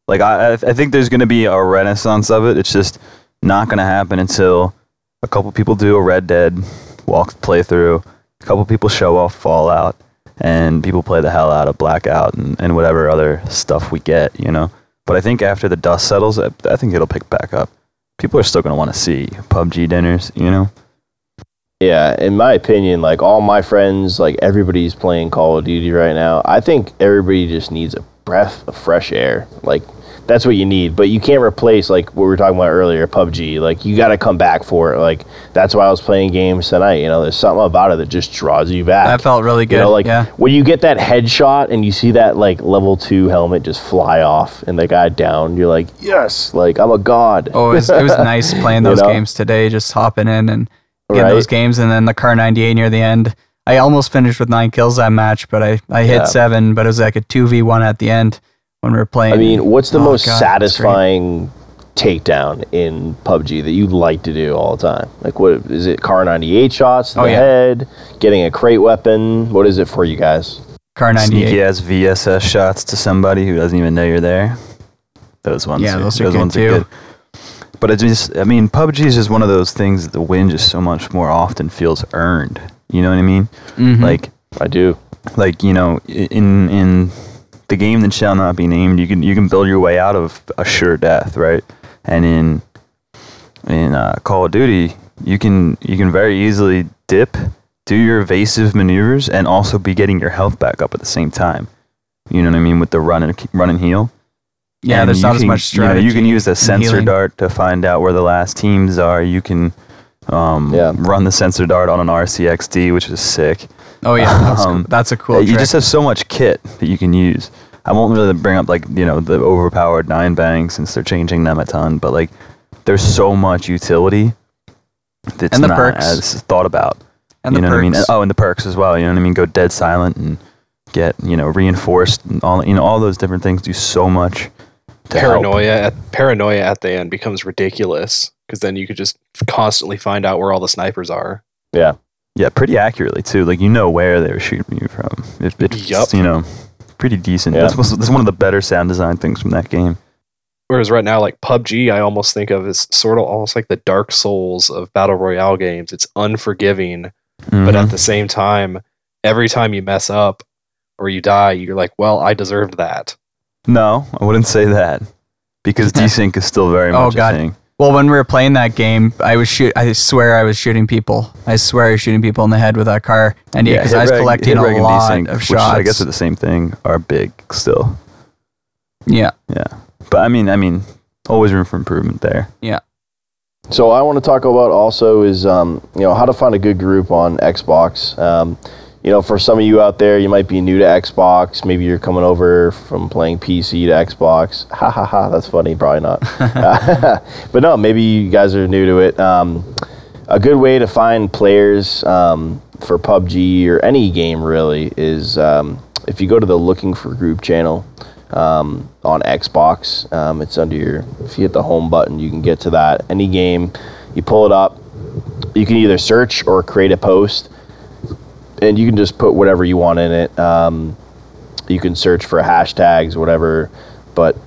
Like, I, I I think there's going to be a renaissance of it. It's just not going to happen until a couple people do a Red Dead walk playthrough, a couple people show off Fallout, and people play the hell out of Blackout and, and whatever other stuff we get, you know. But I think after the dust settles, I, think it'll pick back up. People are still going to want to see PUBG dinners, you know. Yeah, in my opinion, like all my friends, like everybody's playing Call of Duty right now. I think everybody just needs a breath of fresh air. Like that's what you need, but you can't replace like what we were talking about earlier, PUBG. Like you got to come back for it. Like that's why I was playing games tonight. You know, there's something about it that just draws you back. that felt really good You know, like yeah when you get that headshot and you see that like level two helmet just fly off and the guy down, you're like, yes, like I'm a god. oh it was, it was [LAUGHS] nice playing You those know? games today just hopping in and getting Right? those games and then the Kar 98 near the end I almost finished with nine kills that match but I I hit Yeah. seven but it was like a 2v1 at the end when we were playing I mean, what's the Oh, most God, satisfying takedown in PUBG that you like to do all the time? Like, what is it? Kar 98 shots to Oh, the yeah. head, getting a crate weapon. What is it for you guys? Kar 98 Sneaky ass VSS shots to somebody who doesn't even know you're there. Those ones. Yeah, are, those are good ones too. are good. But it just, I mean, PUBG is just one of those things that the win just so much more often feels earned. You know what I mean? Mhm. Like, I do. like you know, in in the game that shall not be named, you can you can build your way out of a sure death, right? And in in uh, Call of Duty, you can you can very easily dip, do your evasive maneuvers, and also be getting your health back up at the same time. You know what I mean with the run and run and heal. yeah And there's you not as much strategy You, know, you can use a sensor healing. dart to find out where the last teams are. You can um, Yeah. run the sensor dart on an RCXD, which is sick. Oh yeah that's, Um, that's a cool you trick. just have so much kit that you can use. I won't really bring up like you know the overpowered nine bangs since they're changing them a ton, but like there's so much utility that's And the not perks. as thought about. and you the know what I mean? perks. And- oh, and the perks as well. You know what I mean? Go dead silent and get you know reinforced and all you know all those different things do so much. To help. paranoia at paranoia at the end becomes ridiculous because then you could just constantly find out where all the snipers are. Yeah. Yeah, pretty accurately too. Like you know where they were shooting you from. It, it's Yup. you know pretty decent. Yeah. That's, was- that's one of the better sound design things from that game. Whereas right now, like PUBG, I almost think of as sort of almost like the Dark Souls of battle royale games. It's unforgiving, but Mhm. at the same time, every time you mess up or you die, you're like, "Well, I deserved that." No, I wouldn't say that because [LAUGHS] desync is still very Oh, much God. a thing. Well, when we were playing that game, I was shoot. I swear I was shooting people. I swear I was shooting people in the head with that car. And yeah, because hit I was reg- collecting hit a reg and lot desync, of which shots. I guess are the same thing, are big still. yeah, Yeah, but I mean, I mean, always room for improvement there. Yeah. So I want to talk about also is um, you know how to find a good group on Xbox. Um, you know, for some of you out there, you might be new to Xbox. Maybe you're coming over from playing PC to Xbox. [LAUGHS] Ha ha ha! That's funny. Probably not. [LAUGHS] [LAUGHS] but no, maybe you guys are new to it. Um, a good way to find players um, for PUBG or any game really is um, if you go to the looking for group channel um, on Xbox. Um, it's under your, if you hit the home button, you can get to that. Any game, you pull it up. You can either search or create a post, and you can just put whatever you want in it. Um, you can search for hashtags, whatever. But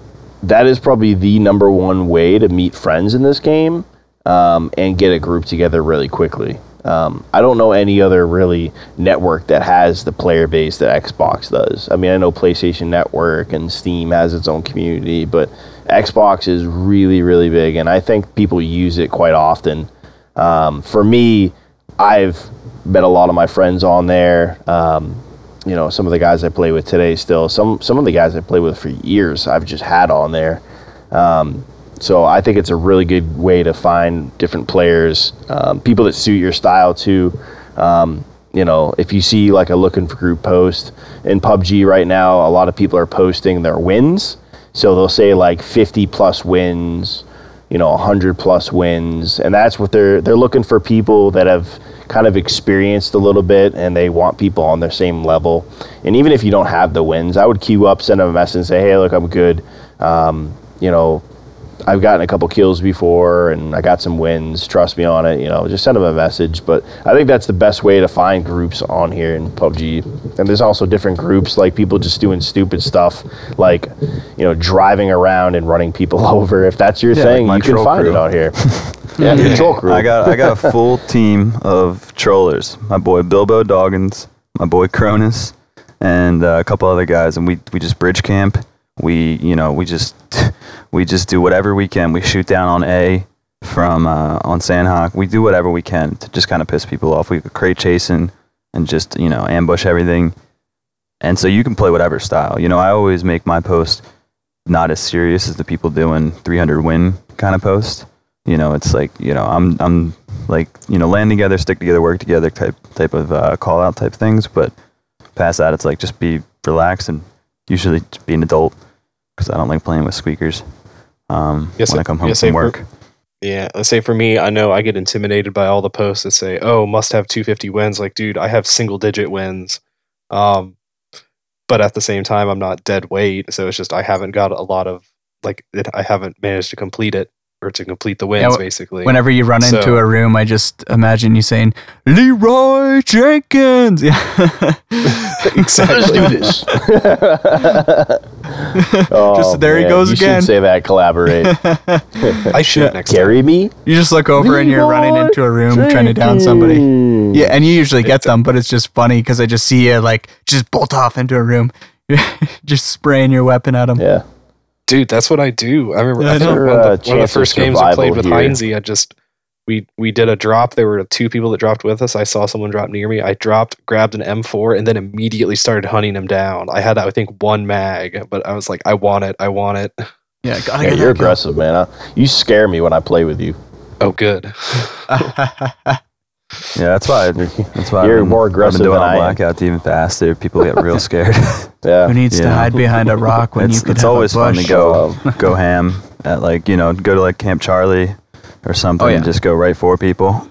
that is probably the number one way to meet friends in this game um, and get a group together really quickly. Um, I don't know any other really network that has the player base that Xbox does. I mean, I know PlayStation Network and Steam has its own community, but Xbox is really, really big, and I think people use it quite often. Um, for me, I've met a lot of my friends on there. Um, you know, some of the guys I play with today still. Some some of the guys I play with for years, I've just had on there. Um, so I think it's a really good way to find different players, um, people that suit your style too. Um, you know, if you see like a looking for group post in PUBG right now, a lot of people are posting their wins. So they'll say like 50 plus wins, you know, 100 plus wins, and that's what they're they're looking for people that have kind of experienced a little bit and they want people on their same level. And even if you don't have the wins, I would queue up, send them a message, and say, "Hey, look, I'm good." Um, you know, I've gotten a couple kills before and I got some wins. Trust me on it. You know, just send them a message. But I think that's the best way to find groups on here in PUBG. And there's also different groups, like people just doing stupid stuff, like you know, driving around and running people [LAUGHS] over. If that's your Yeah, thing, like you can find crew. it on here. [LAUGHS] yeah, control crew. I got I got a full [LAUGHS] team of trollers. My boy Bilbo Doggins, my boy Cronus, and uh, a couple other guys, and we we just bridge camp. We you know we just we just do whatever we can. We shoot down on A from uh, on Sanhok. We do whatever we can to just kind of piss people off. We crate chasing and just you know ambush everything. And so you can play whatever style. You know, I always make my post not as serious as the people doing 300 win kind of post. You know, it's like you know I'm I'm like you know land together, stick together, work together type type of uh, call out type things. But past that, it's like just be relaxed and usually be an adult because I don't like playing with squeakers. Um, Yes, when I come home yes, from work. Yeah, let's say for me, I know I get intimidated by all the posts that say, "Oh, must have 250 wins." Like, dude, I have single digit wins. Um, but at the same time, I'm not dead weight, so it's just I haven't got a lot of like it, I haven't managed to complete it or to complete the wins wh- basically. Whenever you run into a room, I just imagine you saying Leroy Jenkins. [LAUGHS] Yeah. [LAUGHS] exactly. Let's do this. [LAUGHS] oh, Just there he man, goes you again. Should say that. Collaborate. I should next time. Carry me. You just look over and you're running into a room trying to down somebody. Yeah, and you usually get them, but it's just funny because I just see you like just bolt off into a room, just spraying your weapon at them. Yeah. Dude, that's what I do. I remember Yeah, I I think one, Uh, of the, one of the first games I played with here. Heinze, I just we we did a drop. There were two people that dropped with us. I saw someone drop near me. I dropped, grabbed an M4, and then immediately started hunting him down. I had I think one mag, but I was like, I want it, I want it. Yeah, Yeah, you're aggressive, man. Uh, You scare me when I play with you. Oh, good. [LAUGHS] [LAUGHS] [LAUGHS] Yeah, that's why. That's why You're I've been, more I've aggressive been doing than on I am. blackout even faster. People get real scared. [LAUGHS] Yeah. Who needs to hide behind a rock when it's you could it's have always a fun to go go [LAUGHS] ham at like you know go to like Camp Charlie or something Oh, yeah. and just go right for people.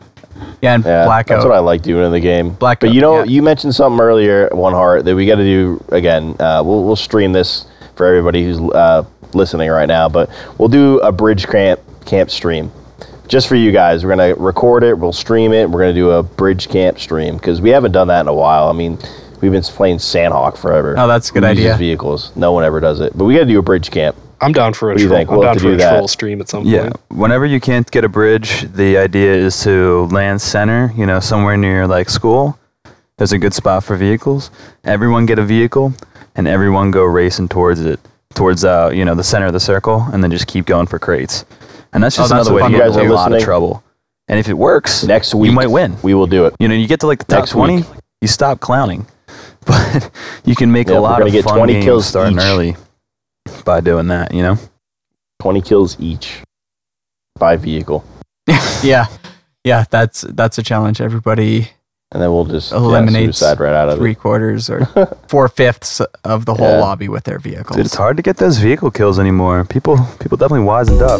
Yeah, and Yeah, blackout. that's what I like doing in the game. Blackout, but you know, yeah. you mentioned something earlier, One Heart, that we got to do again. Uh, we'll we'll stream this for everybody who's uh, listening right now, but we'll do a bridge camp camp stream just for you guys. We're gonna record it, we'll stream it. We're gonna do a bridge camp stream because we haven't done that in a while. I mean, we've been playing Sanhok forever. Oh, that's a good Who uses idea. Vehicles. No one ever does it, but we got to do a bridge camp. I'm down for a What do you troll. think? I'm We'll down have to for do a that. troll stream at some point. Yeah, point. whenever you can't get a bridge, the idea is to land center. You know, somewhere near like school. There's a good spot for vehicles. Everyone get a vehicle, and everyone go racing towards it, towards uh, you know, the center of the circle, and then just keep going for crates. And that's Oh, just that's another way to get into a are lot of listening? trouble. And if it works, Next week, you might win. We will do it. You know, you get to like the top Next 20, week. you stop clowning. [LAUGHS] But you can make Yeah, a lot of get fun 20 games kills starting each. early by doing that, you know? Twenty kills each by vehicle, [LAUGHS] yeah, yeah. That's that's a challenge. Everybody and then we'll just yeah, Eliminates right out of it. three quarters or [LAUGHS] four fifths of the whole Yeah. lobby with their vehicles. Dude, it's hard to get those vehicle kills anymore. People people definitely wisened up.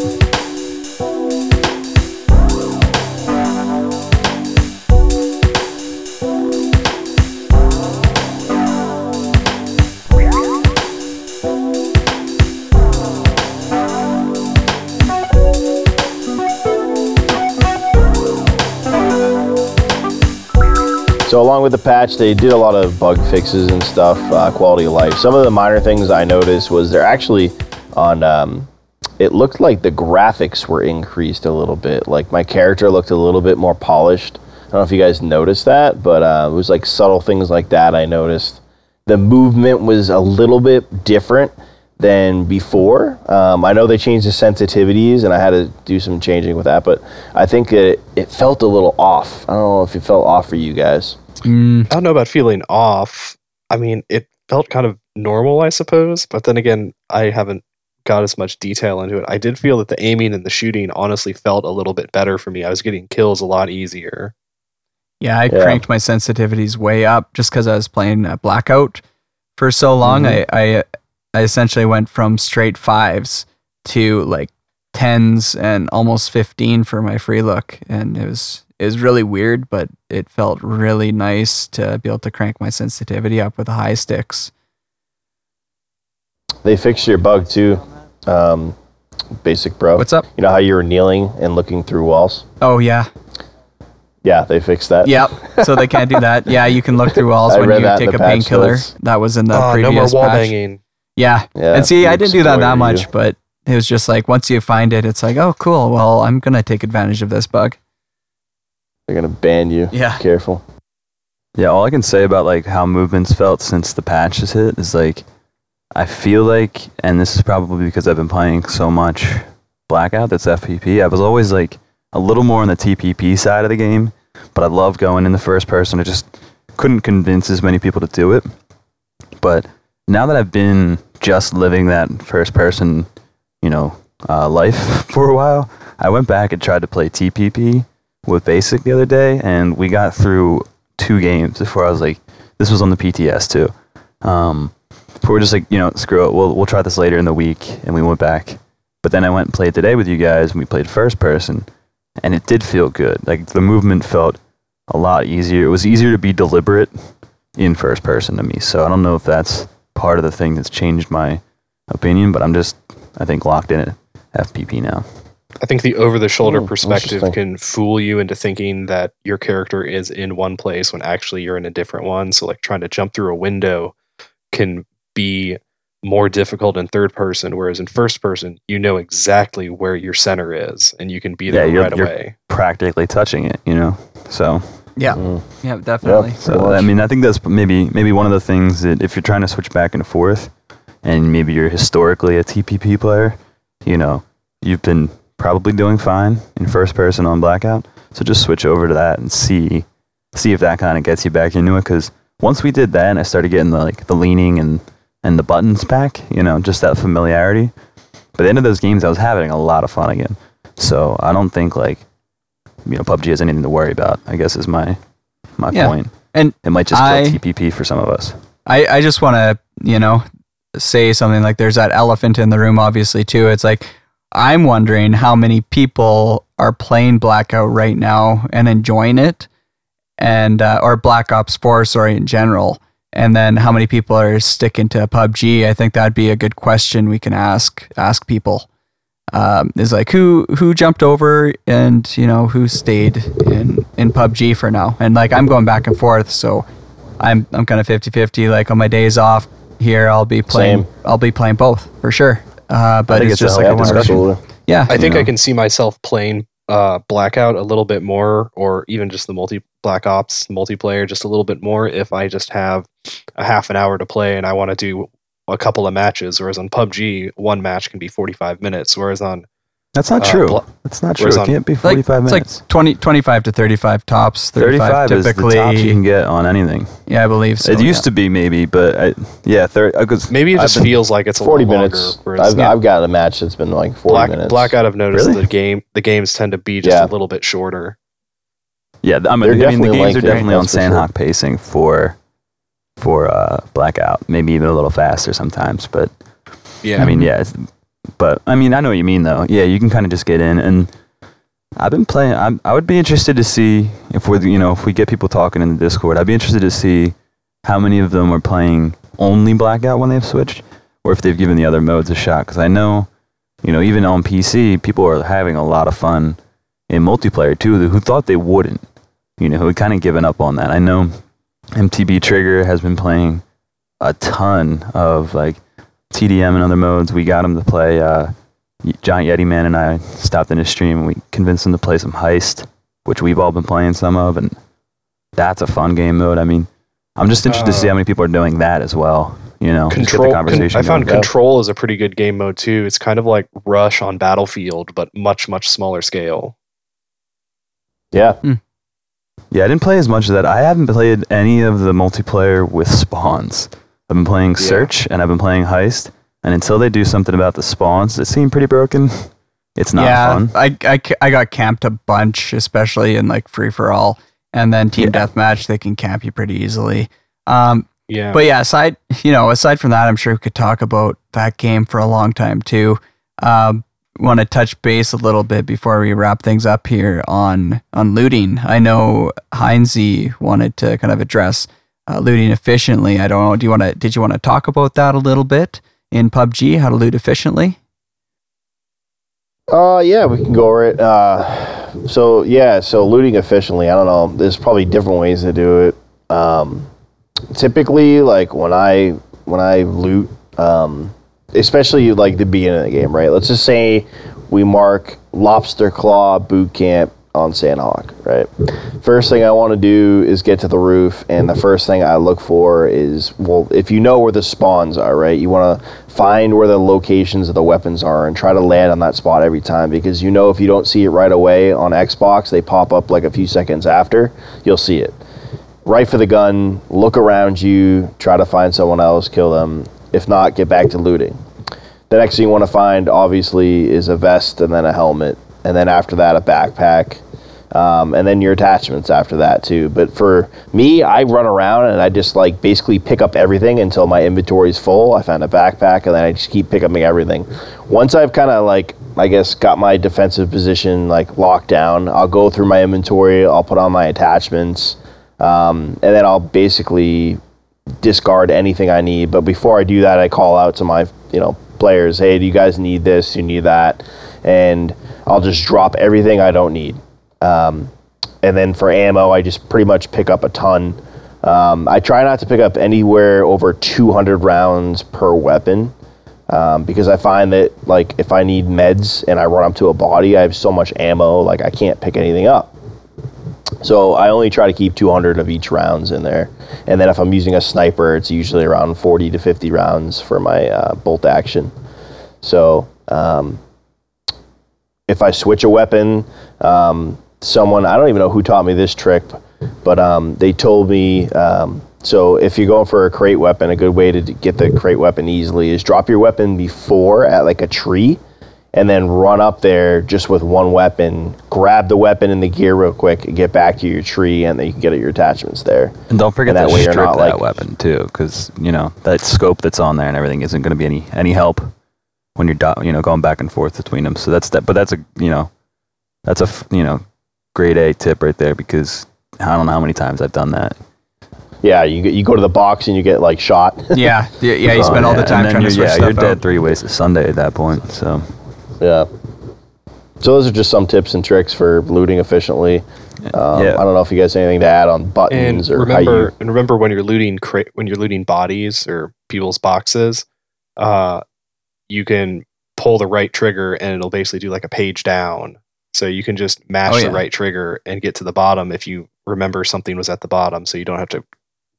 So along with the patch, they did a lot of bug fixes and stuff, uh, quality of life. Some of the minor things I noticed was they're actually on. Um, it looked like the graphics were increased a little bit. Like my character looked a little bit more polished. I don't know if you guys noticed that, but uh, it was like subtle things like that I noticed. The movement was a little bit different than before. Um, I know they changed the sensitivities, and I had to do some changing with that, but I think it, it felt a little off. I don't know if it felt off for you guys. Mm, I don't know about feeling off. I mean, it felt kind of normal, I suppose. But then again, I haven't got as much detail into it. I did feel that the aiming and the shooting honestly felt a little bit better for me. I was getting kills a lot easier. yeah, I Yeah. cranked my sensitivities way up just because I was playing uh, Blackout for so long. Mhm. I, I I essentially went from straight fives to like tens and almost fifteen for my free look, and it was it was really weird, but it felt really nice to be able to crank my sensitivity up with the high sticks. They fixed your bug too, um, basic bro. What's up? You know how you were kneeling and looking through walls? Oh yeah, Yeah, they fixed that. Yep. So they can't do that. Yeah, you can look through walls [LAUGHS] when you take a painkiller. That was in the Oh, no previous more wall patch. banging. Yeah. Yeah, and see, I didn't do that that much, you. but it was just like once you find it, it's like, oh, cool. Well, I'm gonna take advantage of this bug. They're gonna ban you. Yeah. Careful. Yeah, all I can say about like how movements felt since the patch has hit is like I feel like, and this is probably because I've been playing so much Blackout that's FPP. I was always like a little more on the TPP side of the game, but I love going in the first person. I just couldn't convince as many people to do it. But now that I've been just living that first person, you know, uh, life [LAUGHS] for a while, I went back and tried to play TPP with Basic the other day, and we got through two games before I was like, this was on the PTS too. Um, we're just like, you know, screw it. We'll we'll try this later in the week, and we went back. But then I went and played today with you guys, and we played first person, and it did feel good. Like the movement felt a lot easier. It was easier to be deliberate in first person to me. So I don't know if that's part of the thing that's changed my opinion, but I'm just I think locked in at FPP now. I think the over the shoulder Hmm, perspective can fool you into thinking that your character is in one place when actually you're in a different one. So, like trying to jump through a window can be more difficult in third person, whereas in first person, you know exactly where your center is and you can be there you're- right you're- away. Practically touching it, you know. So Yeah. Mm. Yeah, definitely. Yep. So Pretty I mean, I think that's maybe maybe one of the things that if you're trying to switch back and forth, and maybe you're historically a TPP player, you know, you've been probably doing fine in first person on Blackout. So just switch over to that and see see if that kind of gets you back into it. Because once we did that, and I started getting the like the leaning and and the buttons back, you know, just that familiarity. By the end of those games, I was having a lot of fun again. So I don't think like you know PUBG has anything to worry about. I guess is my my Yeah. point. And It might just I- kill TPP for some of us. I, I just want to, you know, say something like there's that elephant in the room, obviously, too. It's like, I'm wondering how many people are playing Blackout right now and enjoying it, and, uh, or Black Ops 4, sorry, in general. And then how many people are sticking to PUBG? I think that'd be a good question we can ask ask people. Um, is like who who jumped over and you know who stayed in in PUBG for now. And like I'm going back and forth, so I'm I'm kind of 50-50. Like on my days off here, I'll be playing. Same. I'll be playing both for sure. Uh, but it's, it's just like healthy I discussion. Yeah, I think you I can see myself playing uh, Blackout a little bit more, or even just the multi Black Ops multiplayer just a little bit more if I just have a half an hour to play and I want to do a couple of matches. Whereas on PUBG, one match can be 45 minutes. Whereas on That's not Uh, true. Bla- That's not true. It can't be like, 45 it's minutes. like 20, 25 to 35 tops. 35, 35 is the typically. top you can get on anything. yeah, I believe so. it used to be maybe, but I, yeah, thir- uh, 'cause maybe it I've just feels like it's a 40 little minutes. longer. Whereas I've, yeah. I've got a match that's been like 40 Black, minutes. Blackout, I've noticed Really? the game the games tend to be just Yeah. a little bit shorter. Yeah, I mean, I mean the definitely games are definitely on that's for sure. Pacing for for uh, Blackout. Maybe even a little faster sometimes, but Yeah, I mean, yeah. But I mean, I know what you mean, though. Yeah, you can kind of just get in, and I've been playing. I'm, I would be interested to see if we're you know, if we get people talking in the Discord. I'd be interested to see how many of them are playing only Blackout when they've switched, or if they've given the other modes a shot. Because I know, you know, even on PC, people are having a lot of fun in multiplayer too. Who thought they wouldn't, you know, who had kind of given up on that. I know MTB Trigger has been playing a ton of like TDM and other modes. We got him to play. Uh, Giant Yeti Man and I stopped in his stream and we convinced him to play some Heist which we've all been playing some of, and that's a fun game mode. I mean, I'm just interested to see Uh, how many people are doing that as well. You know, just the Control. con- I found going. Control is a pretty good game mode too. It's kind of like Rush on Battlefield, but much much smaller scale. Yeah. Yeah, I didn't play as much of that. I haven't played any of the multiplayer with spawns. I've been playing Yeah. Search and I've been playing Heist, and until they do something about the spawns that seem pretty broken, it's not yeah, fun. I, I, I got camped a bunch, especially in like free for all, and then team Yeah. deathmatch. They can camp you pretty easily. Um, Yeah. but yeah, aside you know, aside from that, I'm sure we could talk about that game for a long time too. Um, Want to touch base a little bit before we wrap things up here on on looting. I know Heinze wanted to kind of address uh, looting efficiently. I don't know. Do you want to? Did you want to talk about that a little bit in PUBG? How to loot efficiently? Uh, yeah, we can go over it. Uh, so yeah, so looting efficiently. I don't know. There's probably different ways to do it. Um, typically, like when I when I loot, um, especially like the beginning of the game, right? Let's just say we mark Lobster Claw Boot Camp on Sanhok, right? First thing I want to do is get to the roof, and the first thing I look for is well, if you know where the spawns are, right? You want to find where the locations of the weapons are and try to land on that spot every time because you know if you don't see it right away on Xbox, they pop up like a few seconds after, you'll see it. Right for the gun, look around you, try to find someone else, kill them. If not, get back to looting. The next thing you want to find, obviously, is a vest and then a helmet. And then after that, a backpack. Um, and then your attachments after that, too. But for me, I run around and I just like basically pick up everything until my inventory is full. I find a backpack and then I just keep picking up everything. Once I've kind of like, I guess, got my defensive position like locked down, I'll go through my inventory, I'll put on my attachments, um, and then I'll basically discard anything I need. But before I do that, I call out to my you know players, hey, do you guys need this? You need that, and I'll just drop everything I don't need. Um, and then for ammo, I just pretty much pick up a ton. Um, I try not to pick up anywhere over 200 rounds per weapon. Um, because I find that like if I need meds and I run up to a body, I have so much ammo, like I can't pick anything up. So I only try to keep 200 of each rounds in there, and then if I'm using a sniper, it's usually around 40 to 50 rounds for my uh, bolt action. So um, if I switch a weapon, um, someone I don't even know who taught me this trick, but um, they told me. Um, so if you're going for a crate weapon, a good way to get the crate weapon easily is drop your weapon before at like a tree, and then run up there just with one weapon, grab the weapon and the gear real quick, and get back to your tree, and then you can get at your attachments there. And don't forget And that to way strip not, that like- weapon too, because you know that scope that's on there and everything isn't going to be any any help when you're do- you know going back and forth between them. So that's that. But that's a you know that's a you know grade A tip right there because I don't know how many times I've done that. Yeah, you you go to the box and you get like shot. Yeah, yeah, [LAUGHS] yeah. You Oh, spend all the time and then trying to switch yeah, stuff you're dead three ways to Sunday at that point. So yeah. So those are just some tips and tricks for looting efficiently. Um, yeah. I don't know if you guys have anything to add on And buttons or how remember, you. and remember when you're looting cra- when you're looting bodies or people's boxes, uh, you can pull the right trigger and it'll basically do like a page down. So you can just mash Oh, the right trigger and get to the bottom if you remember something was at the bottom, so you don't have to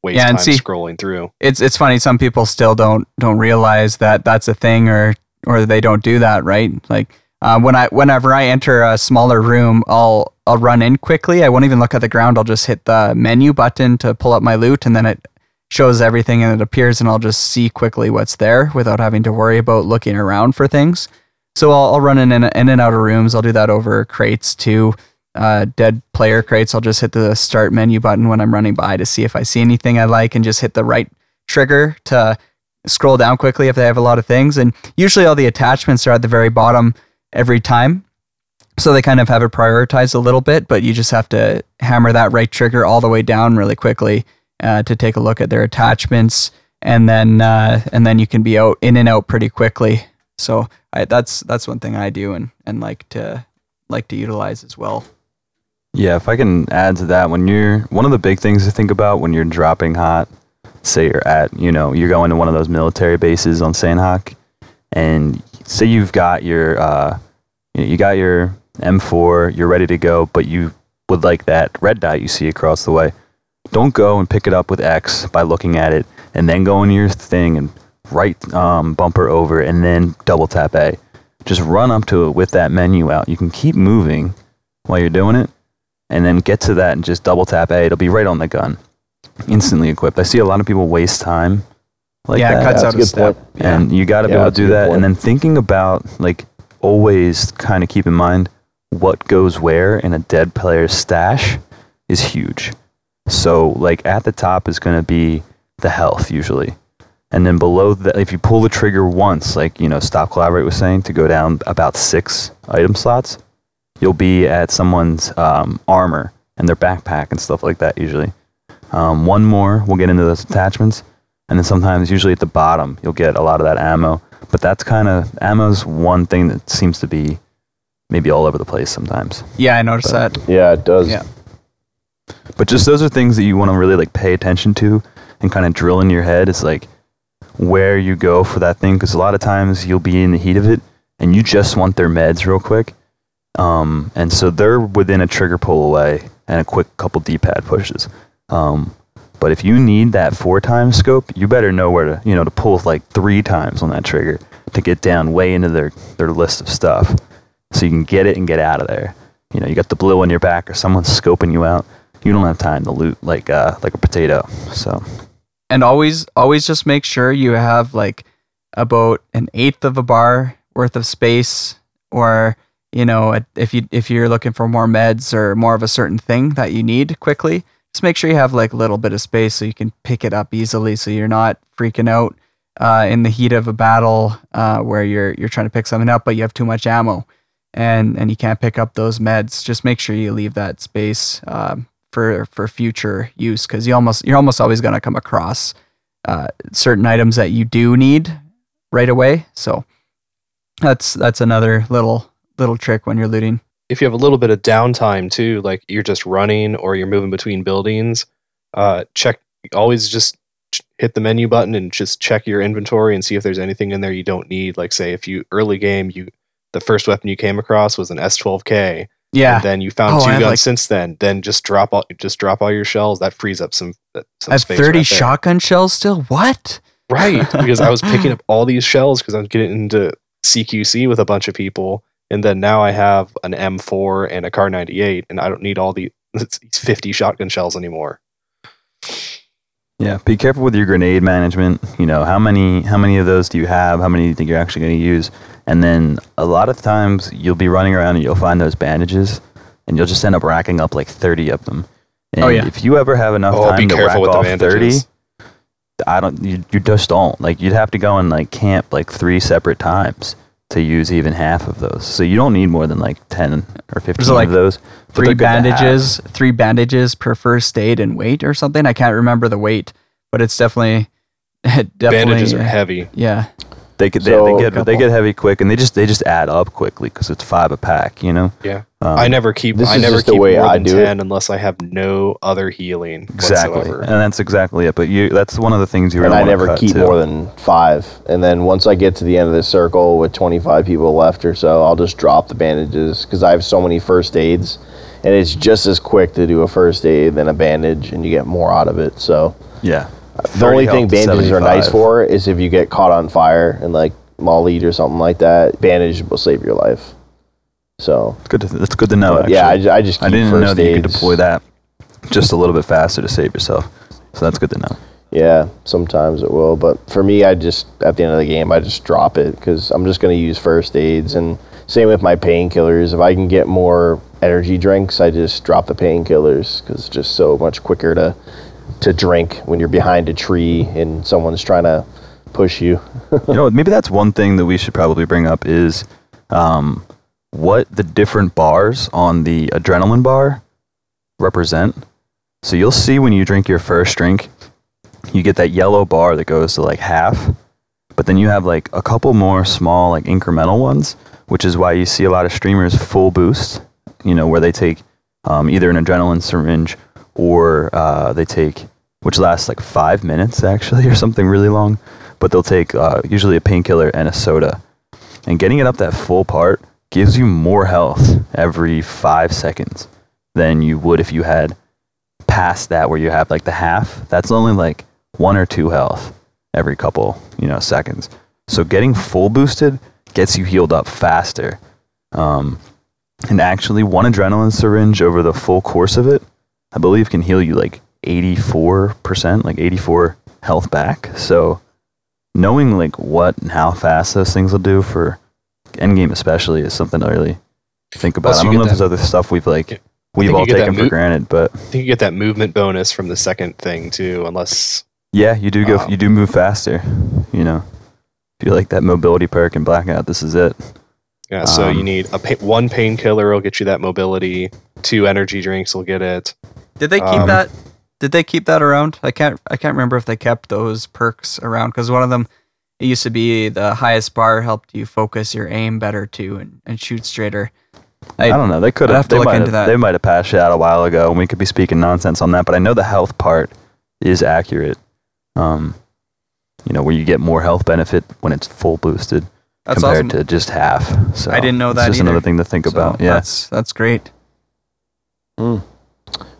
waste Yeah, and time see- scrolling through. It's it's funny. Some people still don't don't realize that that's a thing, or or they don't do that right. Like uh, when I whenever I enter a smaller room, I'll I'll run in quickly. I won't even look at the ground. I'll just hit the menu button to pull up my loot, and then it shows everything and it appears, and I'll just see quickly what's there without having to worry about looking around for things. So I'll, I'll run in and, in and out of rooms. I'll do that over crates too. Uh, dead player crates. I'll just hit the start menu button when I'm running by to see if I see anything I like, and just hit the right trigger to scroll down quickly if they have a lot of things. And usually all the attachments are at the very bottom every time. So they kind of have it prioritized a little bit, but you just have to hammer that right trigger all the way down really quickly uh, to take a look at their attachments, and then uh, and then you can be out in and out pretty quickly. So I, that's that's one thing I do and and like to like to utilize as well. Yeah, if I can add to that, when you're one of the big things to think about when you're dropping hot, say you're at, you know, you're going to one of those military bases on Sanhok, and say you've got your, uh, you, got your M4, you're ready to go, but you would like that red dot you see across the way, don't go and pick it up with X by looking at it and then go into your thing and right um, bumper over and then double tap A. Just run up to it with that menu out. You can keep moving while you're doing it and then get to that and just double tap A. It'll be right on the gun, instantly equipped. I see a lot of people waste time like yeah, that it cuts That's out a a step. point. Yeah. you got to be Yeah, able to do that point. and then thinking about like always kind of keep in mind what goes where in a dead player's stash is huge so like at the top is going to be the health usually and then below that if you pull the trigger once like you know stop collaborate was saying to go down about six item slots you'll be at someone's um, armor and their backpack and stuff like that usually um, one more we'll get into those attachments and then sometimes usually at the bottom you'll get a lot of that ammo but that's kind of ammo's one thing that seems to be maybe all over the place sometimes yeah, I noticed that. Yeah, it does. Yeah. but just those are things that you want to really like pay attention to and kind of drill in your head is like where you go for that thing because a lot of times you'll be in the heat of it and you just want their meds real quick. Um, and so they're within a trigger pull away and a quick couple d-pad pushes. Um, but if you need that four times scope you better know where to you know to pull like three times on that trigger to get down way into their their list of stuff so you can get it and get out of there. You know you got the blue on your back or someone's scoping you out you don't have time to loot like uh like a potato. So and always always just make sure you have like about an eighth of a bar worth of space or you know if you if you're looking for more meds or more of a certain thing that you need quickly just make sure you have like a little bit of space so you can pick it up easily so you're not freaking out uh, in the heat of a battle uh, where you're you're trying to pick something up but you have too much ammo and and you can't pick up those meds. Just make sure you leave that space um, for for future use because you almost you're almost always going to come across uh, certain items that you do need right away. So that's that's another little little trick when you're looting. if you have a little bit of downtime too, like you're just running or you're moving between buildings, uh, check always just hit the menu button and just check your inventory and see if there's anything in there you don't need. Like say if you early game you the first weapon you came across was an S12K, Yeah, and then you found Oh, two guns like- since then. Then just drop all just drop all your shells. That frees up some. uh, some I have 30 right shotgun shells still. What? Right, [LAUGHS] because I was picking up all these shells because I was getting into CQC with a bunch of people, and then now I have an M4 and a Kar 98, and I don't need all the [LAUGHS] 50 shotgun shells anymore. Yeah, be careful with your grenade management. You know, how many how many of those do you have? How many do you think you're actually going to use? And then a lot of times you'll be running around and you'll find those bandages, and you'll just end up racking up like 30 of them. Oh, and Oh, yeah. if you ever have enough Oh, time be to rack with off 30. I don't. You, you just don't. Like you'd have to go and like camp like three separate times to use even half of those. So you don't need more than like 10 or 15 like of those. Three they're good to have. bandages, three bandages per first aid and weight or something. I can't remember the weight, but it's definitely [LAUGHS] definitely Bandages are heavy. Yeah, They get So- they, they get they get heavy quick, and they just they just add up quickly because it's five a pack. You know. Yeah. Um, I never keep. this I is never just the way more I than do it. 10 unless I have no other healing exactly, whatsoever. and that's exactly it. But you that's one of the things you and really I wanna never cut, keep too. more than five. And then once I get to the end of the circle with 25 people left or so, I'll just drop the bandages because I have so many first aids, and it's just as quick to do a first aid than a bandage, and you get more out of it. So yeah. the only thing bandages are nice for is if you get caught on fire and like Molly or something like that, bandage will save your life. So It's good. To, that's good to know. but yeah, I, ju- I just keep I didn't first know that you could aids. deploy that just a little bit faster to save yourself. So that's good to know. Yeah, sometimes it will, but for me, I just at the end of the game, I just drop it because I'm just going to use first aids, and same with my painkillers. If I can get more energy drinks, I just drop the painkillers because it's just so much quicker to to drink when you're behind a tree and someone's trying to push you. [LAUGHS] you know, maybe that's one thing that we should probably bring up is um, what the different bars on the adrenaline bar represent. So you'll see when you drink your first drink, you get that yellow bar that goes to like half, but then you have like a couple more small, like incremental ones, which is why you see a lot of streamers full boost, you know, where they take um, either an adrenaline syringe or uh, they take, which lasts like five minutes actually, [LAUGHS] or something really long but they'll take uh, usually a painkiller and a soda. And getting it up that full part gives you more health every five seconds. than you would if you had past that where you have like the half. That's only like one or two health every couple, you know, seconds. So getting full boosted gets you healed up faster. Um, and actually, one adrenaline syringe over the full course of it, I believe, can heal you like 84%, like 84 health back. So knowing like what and how fast those things will do for endgame especially is something to really think about. Plus I don't know get if there's other stuff we've like we've all you get taken for mo- granted, but I think you get that movement bonus from the second thing too, unless yeah, you do go Um, you do move faster. You know, if you like that mobility perk in blackout, this is it. yeah. So you Um, need a pa- one painkiller will get you that mobility. Two energy drinks will get it. Did they keep Um, that? Did they keep that around? I can't. I can't remember if they kept those perks around because one of them, it used to be the highest bar helped you focus your aim better too and, and shoot straighter. I, don't know. They could have. have to They look might into have. that. They might have passed it out a while ago, and we could be speaking nonsense on that. But I know the health part is accurate. Um, you know, where you get more health benefit when it's full boosted That's compared awesome. to just half. So I didn't know it's that just either. another thing to think So about. Yeah. that's that's great. Well,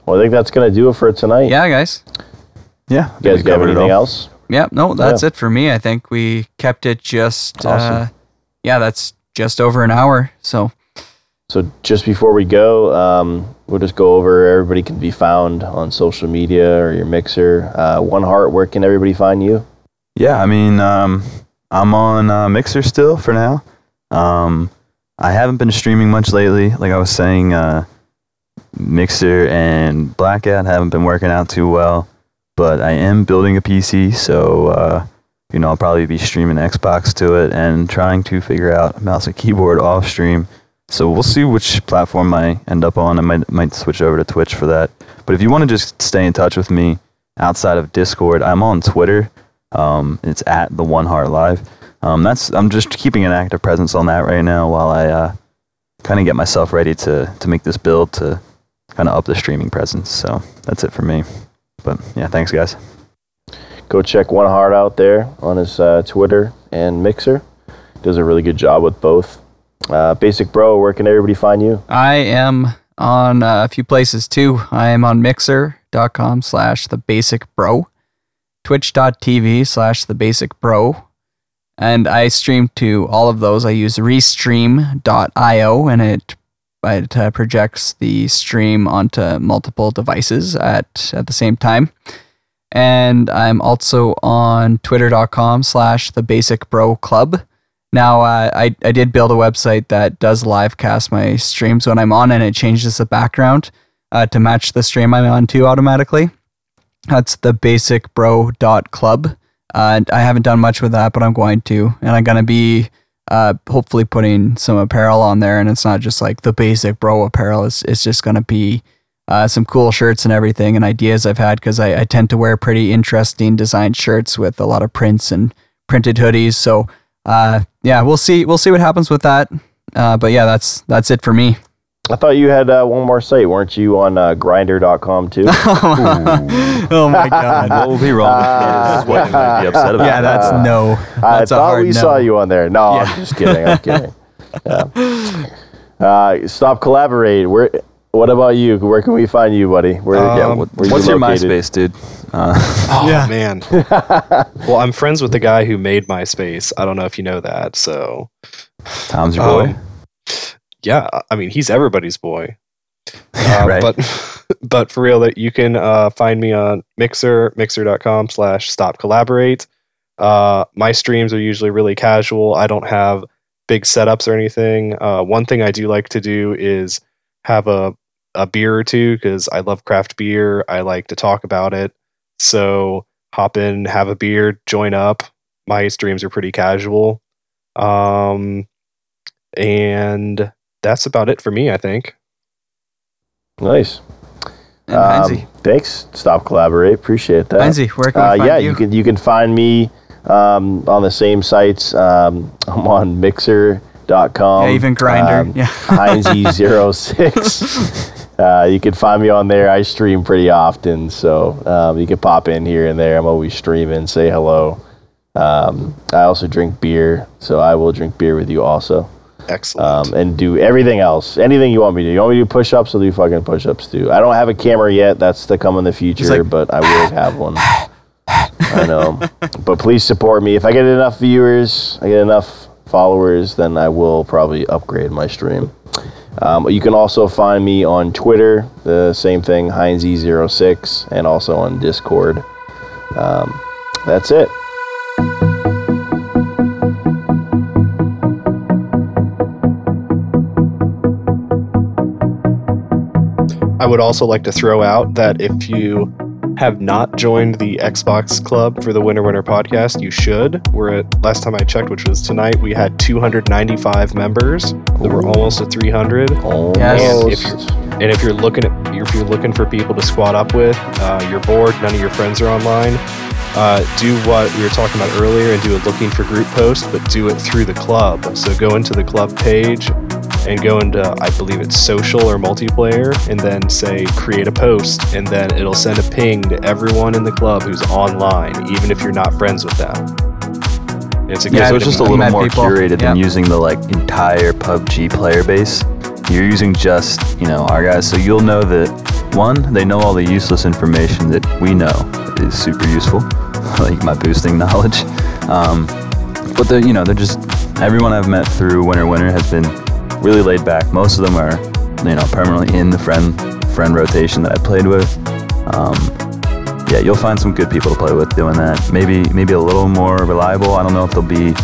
I think that's gonna do it for tonight. Yeah, guys. Yeah. You guys got anything else? Yeah, no, that's it for me. I think we kept it just. Uh, Awesome. yeah, that's just over an hour. So So just before we go, um, we'll just go over. Everybody can be found on social media or your mixer. Uh, One Heart. Where can everybody find you? Yeah, I mean, um, I'm on uh, Mixer still for now. Um, I haven't been streaming much lately. Like I was saying, uh, Mixer and Blackout haven't been working out too well. But I am building a PC, so uh, you know I'll probably be streaming Xbox to it and trying to figure out mouse and keyboard [LAUGHS] off stream. So we'll see which platform I end up on. I might might switch over to Twitch for that. But if you want to just stay in touch with me outside of Discord, I'm on Twitter. Um, it's at the One Heart Live. Um, that's I'm just keeping an active presence on that right now while I uh, kind of get myself ready to to make this build to kind of up the streaming presence. So that's it for me. But yeah, thanks guys. Go check One Heart out there on his uh, Twitter and Mixer. Does a really good job with both. Uh, Basic Bro. Where can everybody find you? I am on uh, a few places too. I am on mixer.com slash the basic bro, twitch.tv slash the basic bro, and I stream to all of those. I use restream.io and it it uh, projects the stream onto multiple devices at at the same time. And I'm also on twitter.com slash the basic bro club. Now, uh, I, I did build a website that does live cast my streams when I'm on, and it changes the background uh, to match the stream I'm on too automatically. That's the basicbro.club. Uh, and I haven't done much with that, but I'm going to. And I'm going to be uh, hopefully putting some apparel on there. And it's not just like the basic bro apparel, it's, it's just going to be uh, some cool shirts and everything and ideas I've had because I, I tend to wear pretty interesting designed shirts with a lot of prints and printed hoodies. So, uh, yeah, we'll see. We'll see what happens with that. Uh, but yeah, that's that's it for me. I thought you had uh, one more site. Weren't you on uh, Grindr.com too? [LAUGHS] oh my god. What will be wrong? with me is what you might be upset about. Yeah, that's no. I That's a thought hard we no. saw you on there. No, Yeah. I'm just kidding. I'm [LAUGHS] kidding. Yeah. Uh, stop collaborate. Where? What about you? Where can we find you, buddy? Where? yeah, Um, what, where you what's your? MySpace, dude? Uh, [LAUGHS] Oh Yeah. man. well, I'm friends with the guy who made MySpace. I don't know if you know that. So Tom's your boy. Um, yeah, I mean he's everybody's boy. [LAUGHS] Uh, right. But [LAUGHS] but for real, that you can uh, find me on Mixer, mixer.com slash stop collaborate. Uh, my streams are usually really casual. I don't have big setups or anything. Uh, one thing I do like to do is have a, a beer or two because I love craft beer. I like to talk about it. So hop in, have a beer, join up. My streams are pretty casual. Um, and that's about it for me, I think. Nice. And Um, thanks. Stop collaborate. Appreciate that. Heinzie, where can we Uh, find yeah, you? you can you can find me um, on the same sites. Um, I'm on Mixer.com. yeah, even Grindr. Um, yeah. [LAUGHS] Heinzie06. [LAUGHS] uh, you can find me on there. I stream pretty often, so um, you can pop in here and there. I'm always streaming. Say hello. Um, I also drink beer, so I will drink beer with you also. Excellent. um, and do everything else. Anything you want me to do. You want me to do push ups? I'll do fucking push ups too. I don't have a camera yet. That's to come in the future, like- but I will [LAUGHS] have one. I know. But please support me. If I get enough viewers, I get enough followers, then I will probably upgrade my stream. Um, you can also find me on Twitter, the same thing, Heinze06, and also on Discord. Um, that's it. I would also like to throw out that if you have not joined the Xbox Club for the Winner Winner podcast, you should. We're at last time I checked, which was tonight, we had 295 members. So we're almost at 300. Almost. And if you're and if you're looking at if you're looking for people to squat up with, uh, you're bored, none of your friends are online. Uh, do what we were talking about earlier and do a looking for group post, but do it through the club. So go into the club page and go into I believe it's social or multiplayer, and then say create a post, and then it'll send a ping to everyone in the club who's online, even if you're not friends with them. It's a good Yeah, so it's just a little more people. curated than using the like entire PUBG player base. You're using just you know our guys, so you'll know that one, they know all the useless information that we know is super useful, [LAUGHS] like my boosting [LAUGHS] knowledge. Um, but the you know they're just everyone I've met through Winner Winner has been really laid back. Most of them are you know permanently in the friend friend rotation that I played with. Um, yeah, you'll find some good people to play with doing that. Maybe maybe a little more reliable. I don't know if they'll be,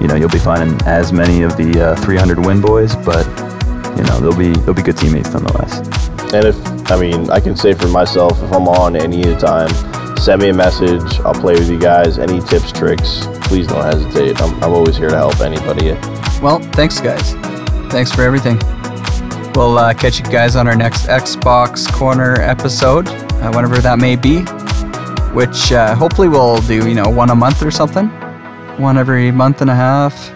you know, you'll be finding as many of the uh, 300 win boys, but you know they'll be they'll be good teammates nonetheless. And if I mean, I can say for myself, if I'm on any time, send me a message. I'll play with you guys. Any tips, tricks, please don't hesitate. I'm, I'm always here to help anybody. Well, thanks, guys. Thanks for everything. We'll uh, catch you guys on our next Xbox Corner episode, uh, whenever that may be, which uh, hopefully we'll do, you know, one a month or something, one every month and a half,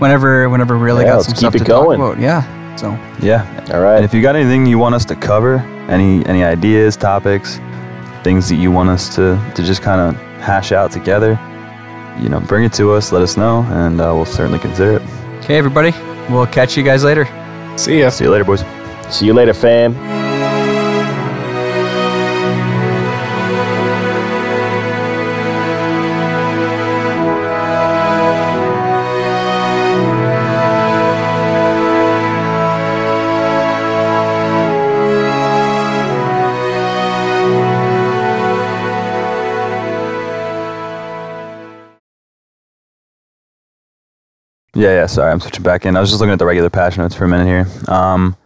whenever, whenever we really Yeah, got some keep stuff it to going. talk about. Yeah. So Yeah, All right. and if you got anything you want us to cover, any any ideas, topics, things that you want us to to just kind of hash out together, you know, bring it to us. Let us know, and uh, we'll certainly consider it. okay, everybody, we'll catch you guys later. See ya. See you later, boys. See you later, fam. Yeah, yeah. Sorry, I'm switching back in. I was just looking at the regular patch notes for a minute here. Um,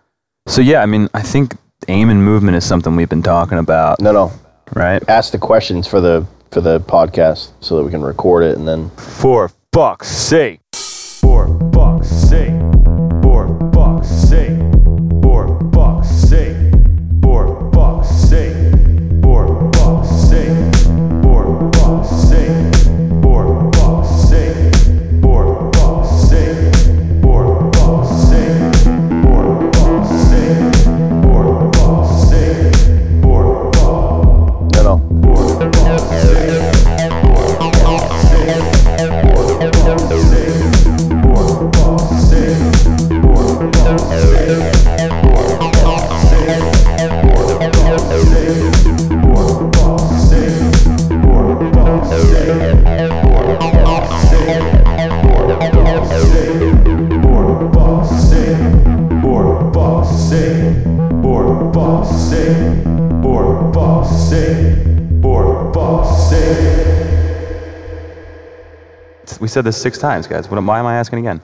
so yeah, I mean, I think aim and movement is something we've been talking about, No, no. right? Ask the questions for the for the podcast so that we can record it and then. For fuck's sake. For fuck's sake. For fuck's sake. Said this six times, guys. Why am I asking again?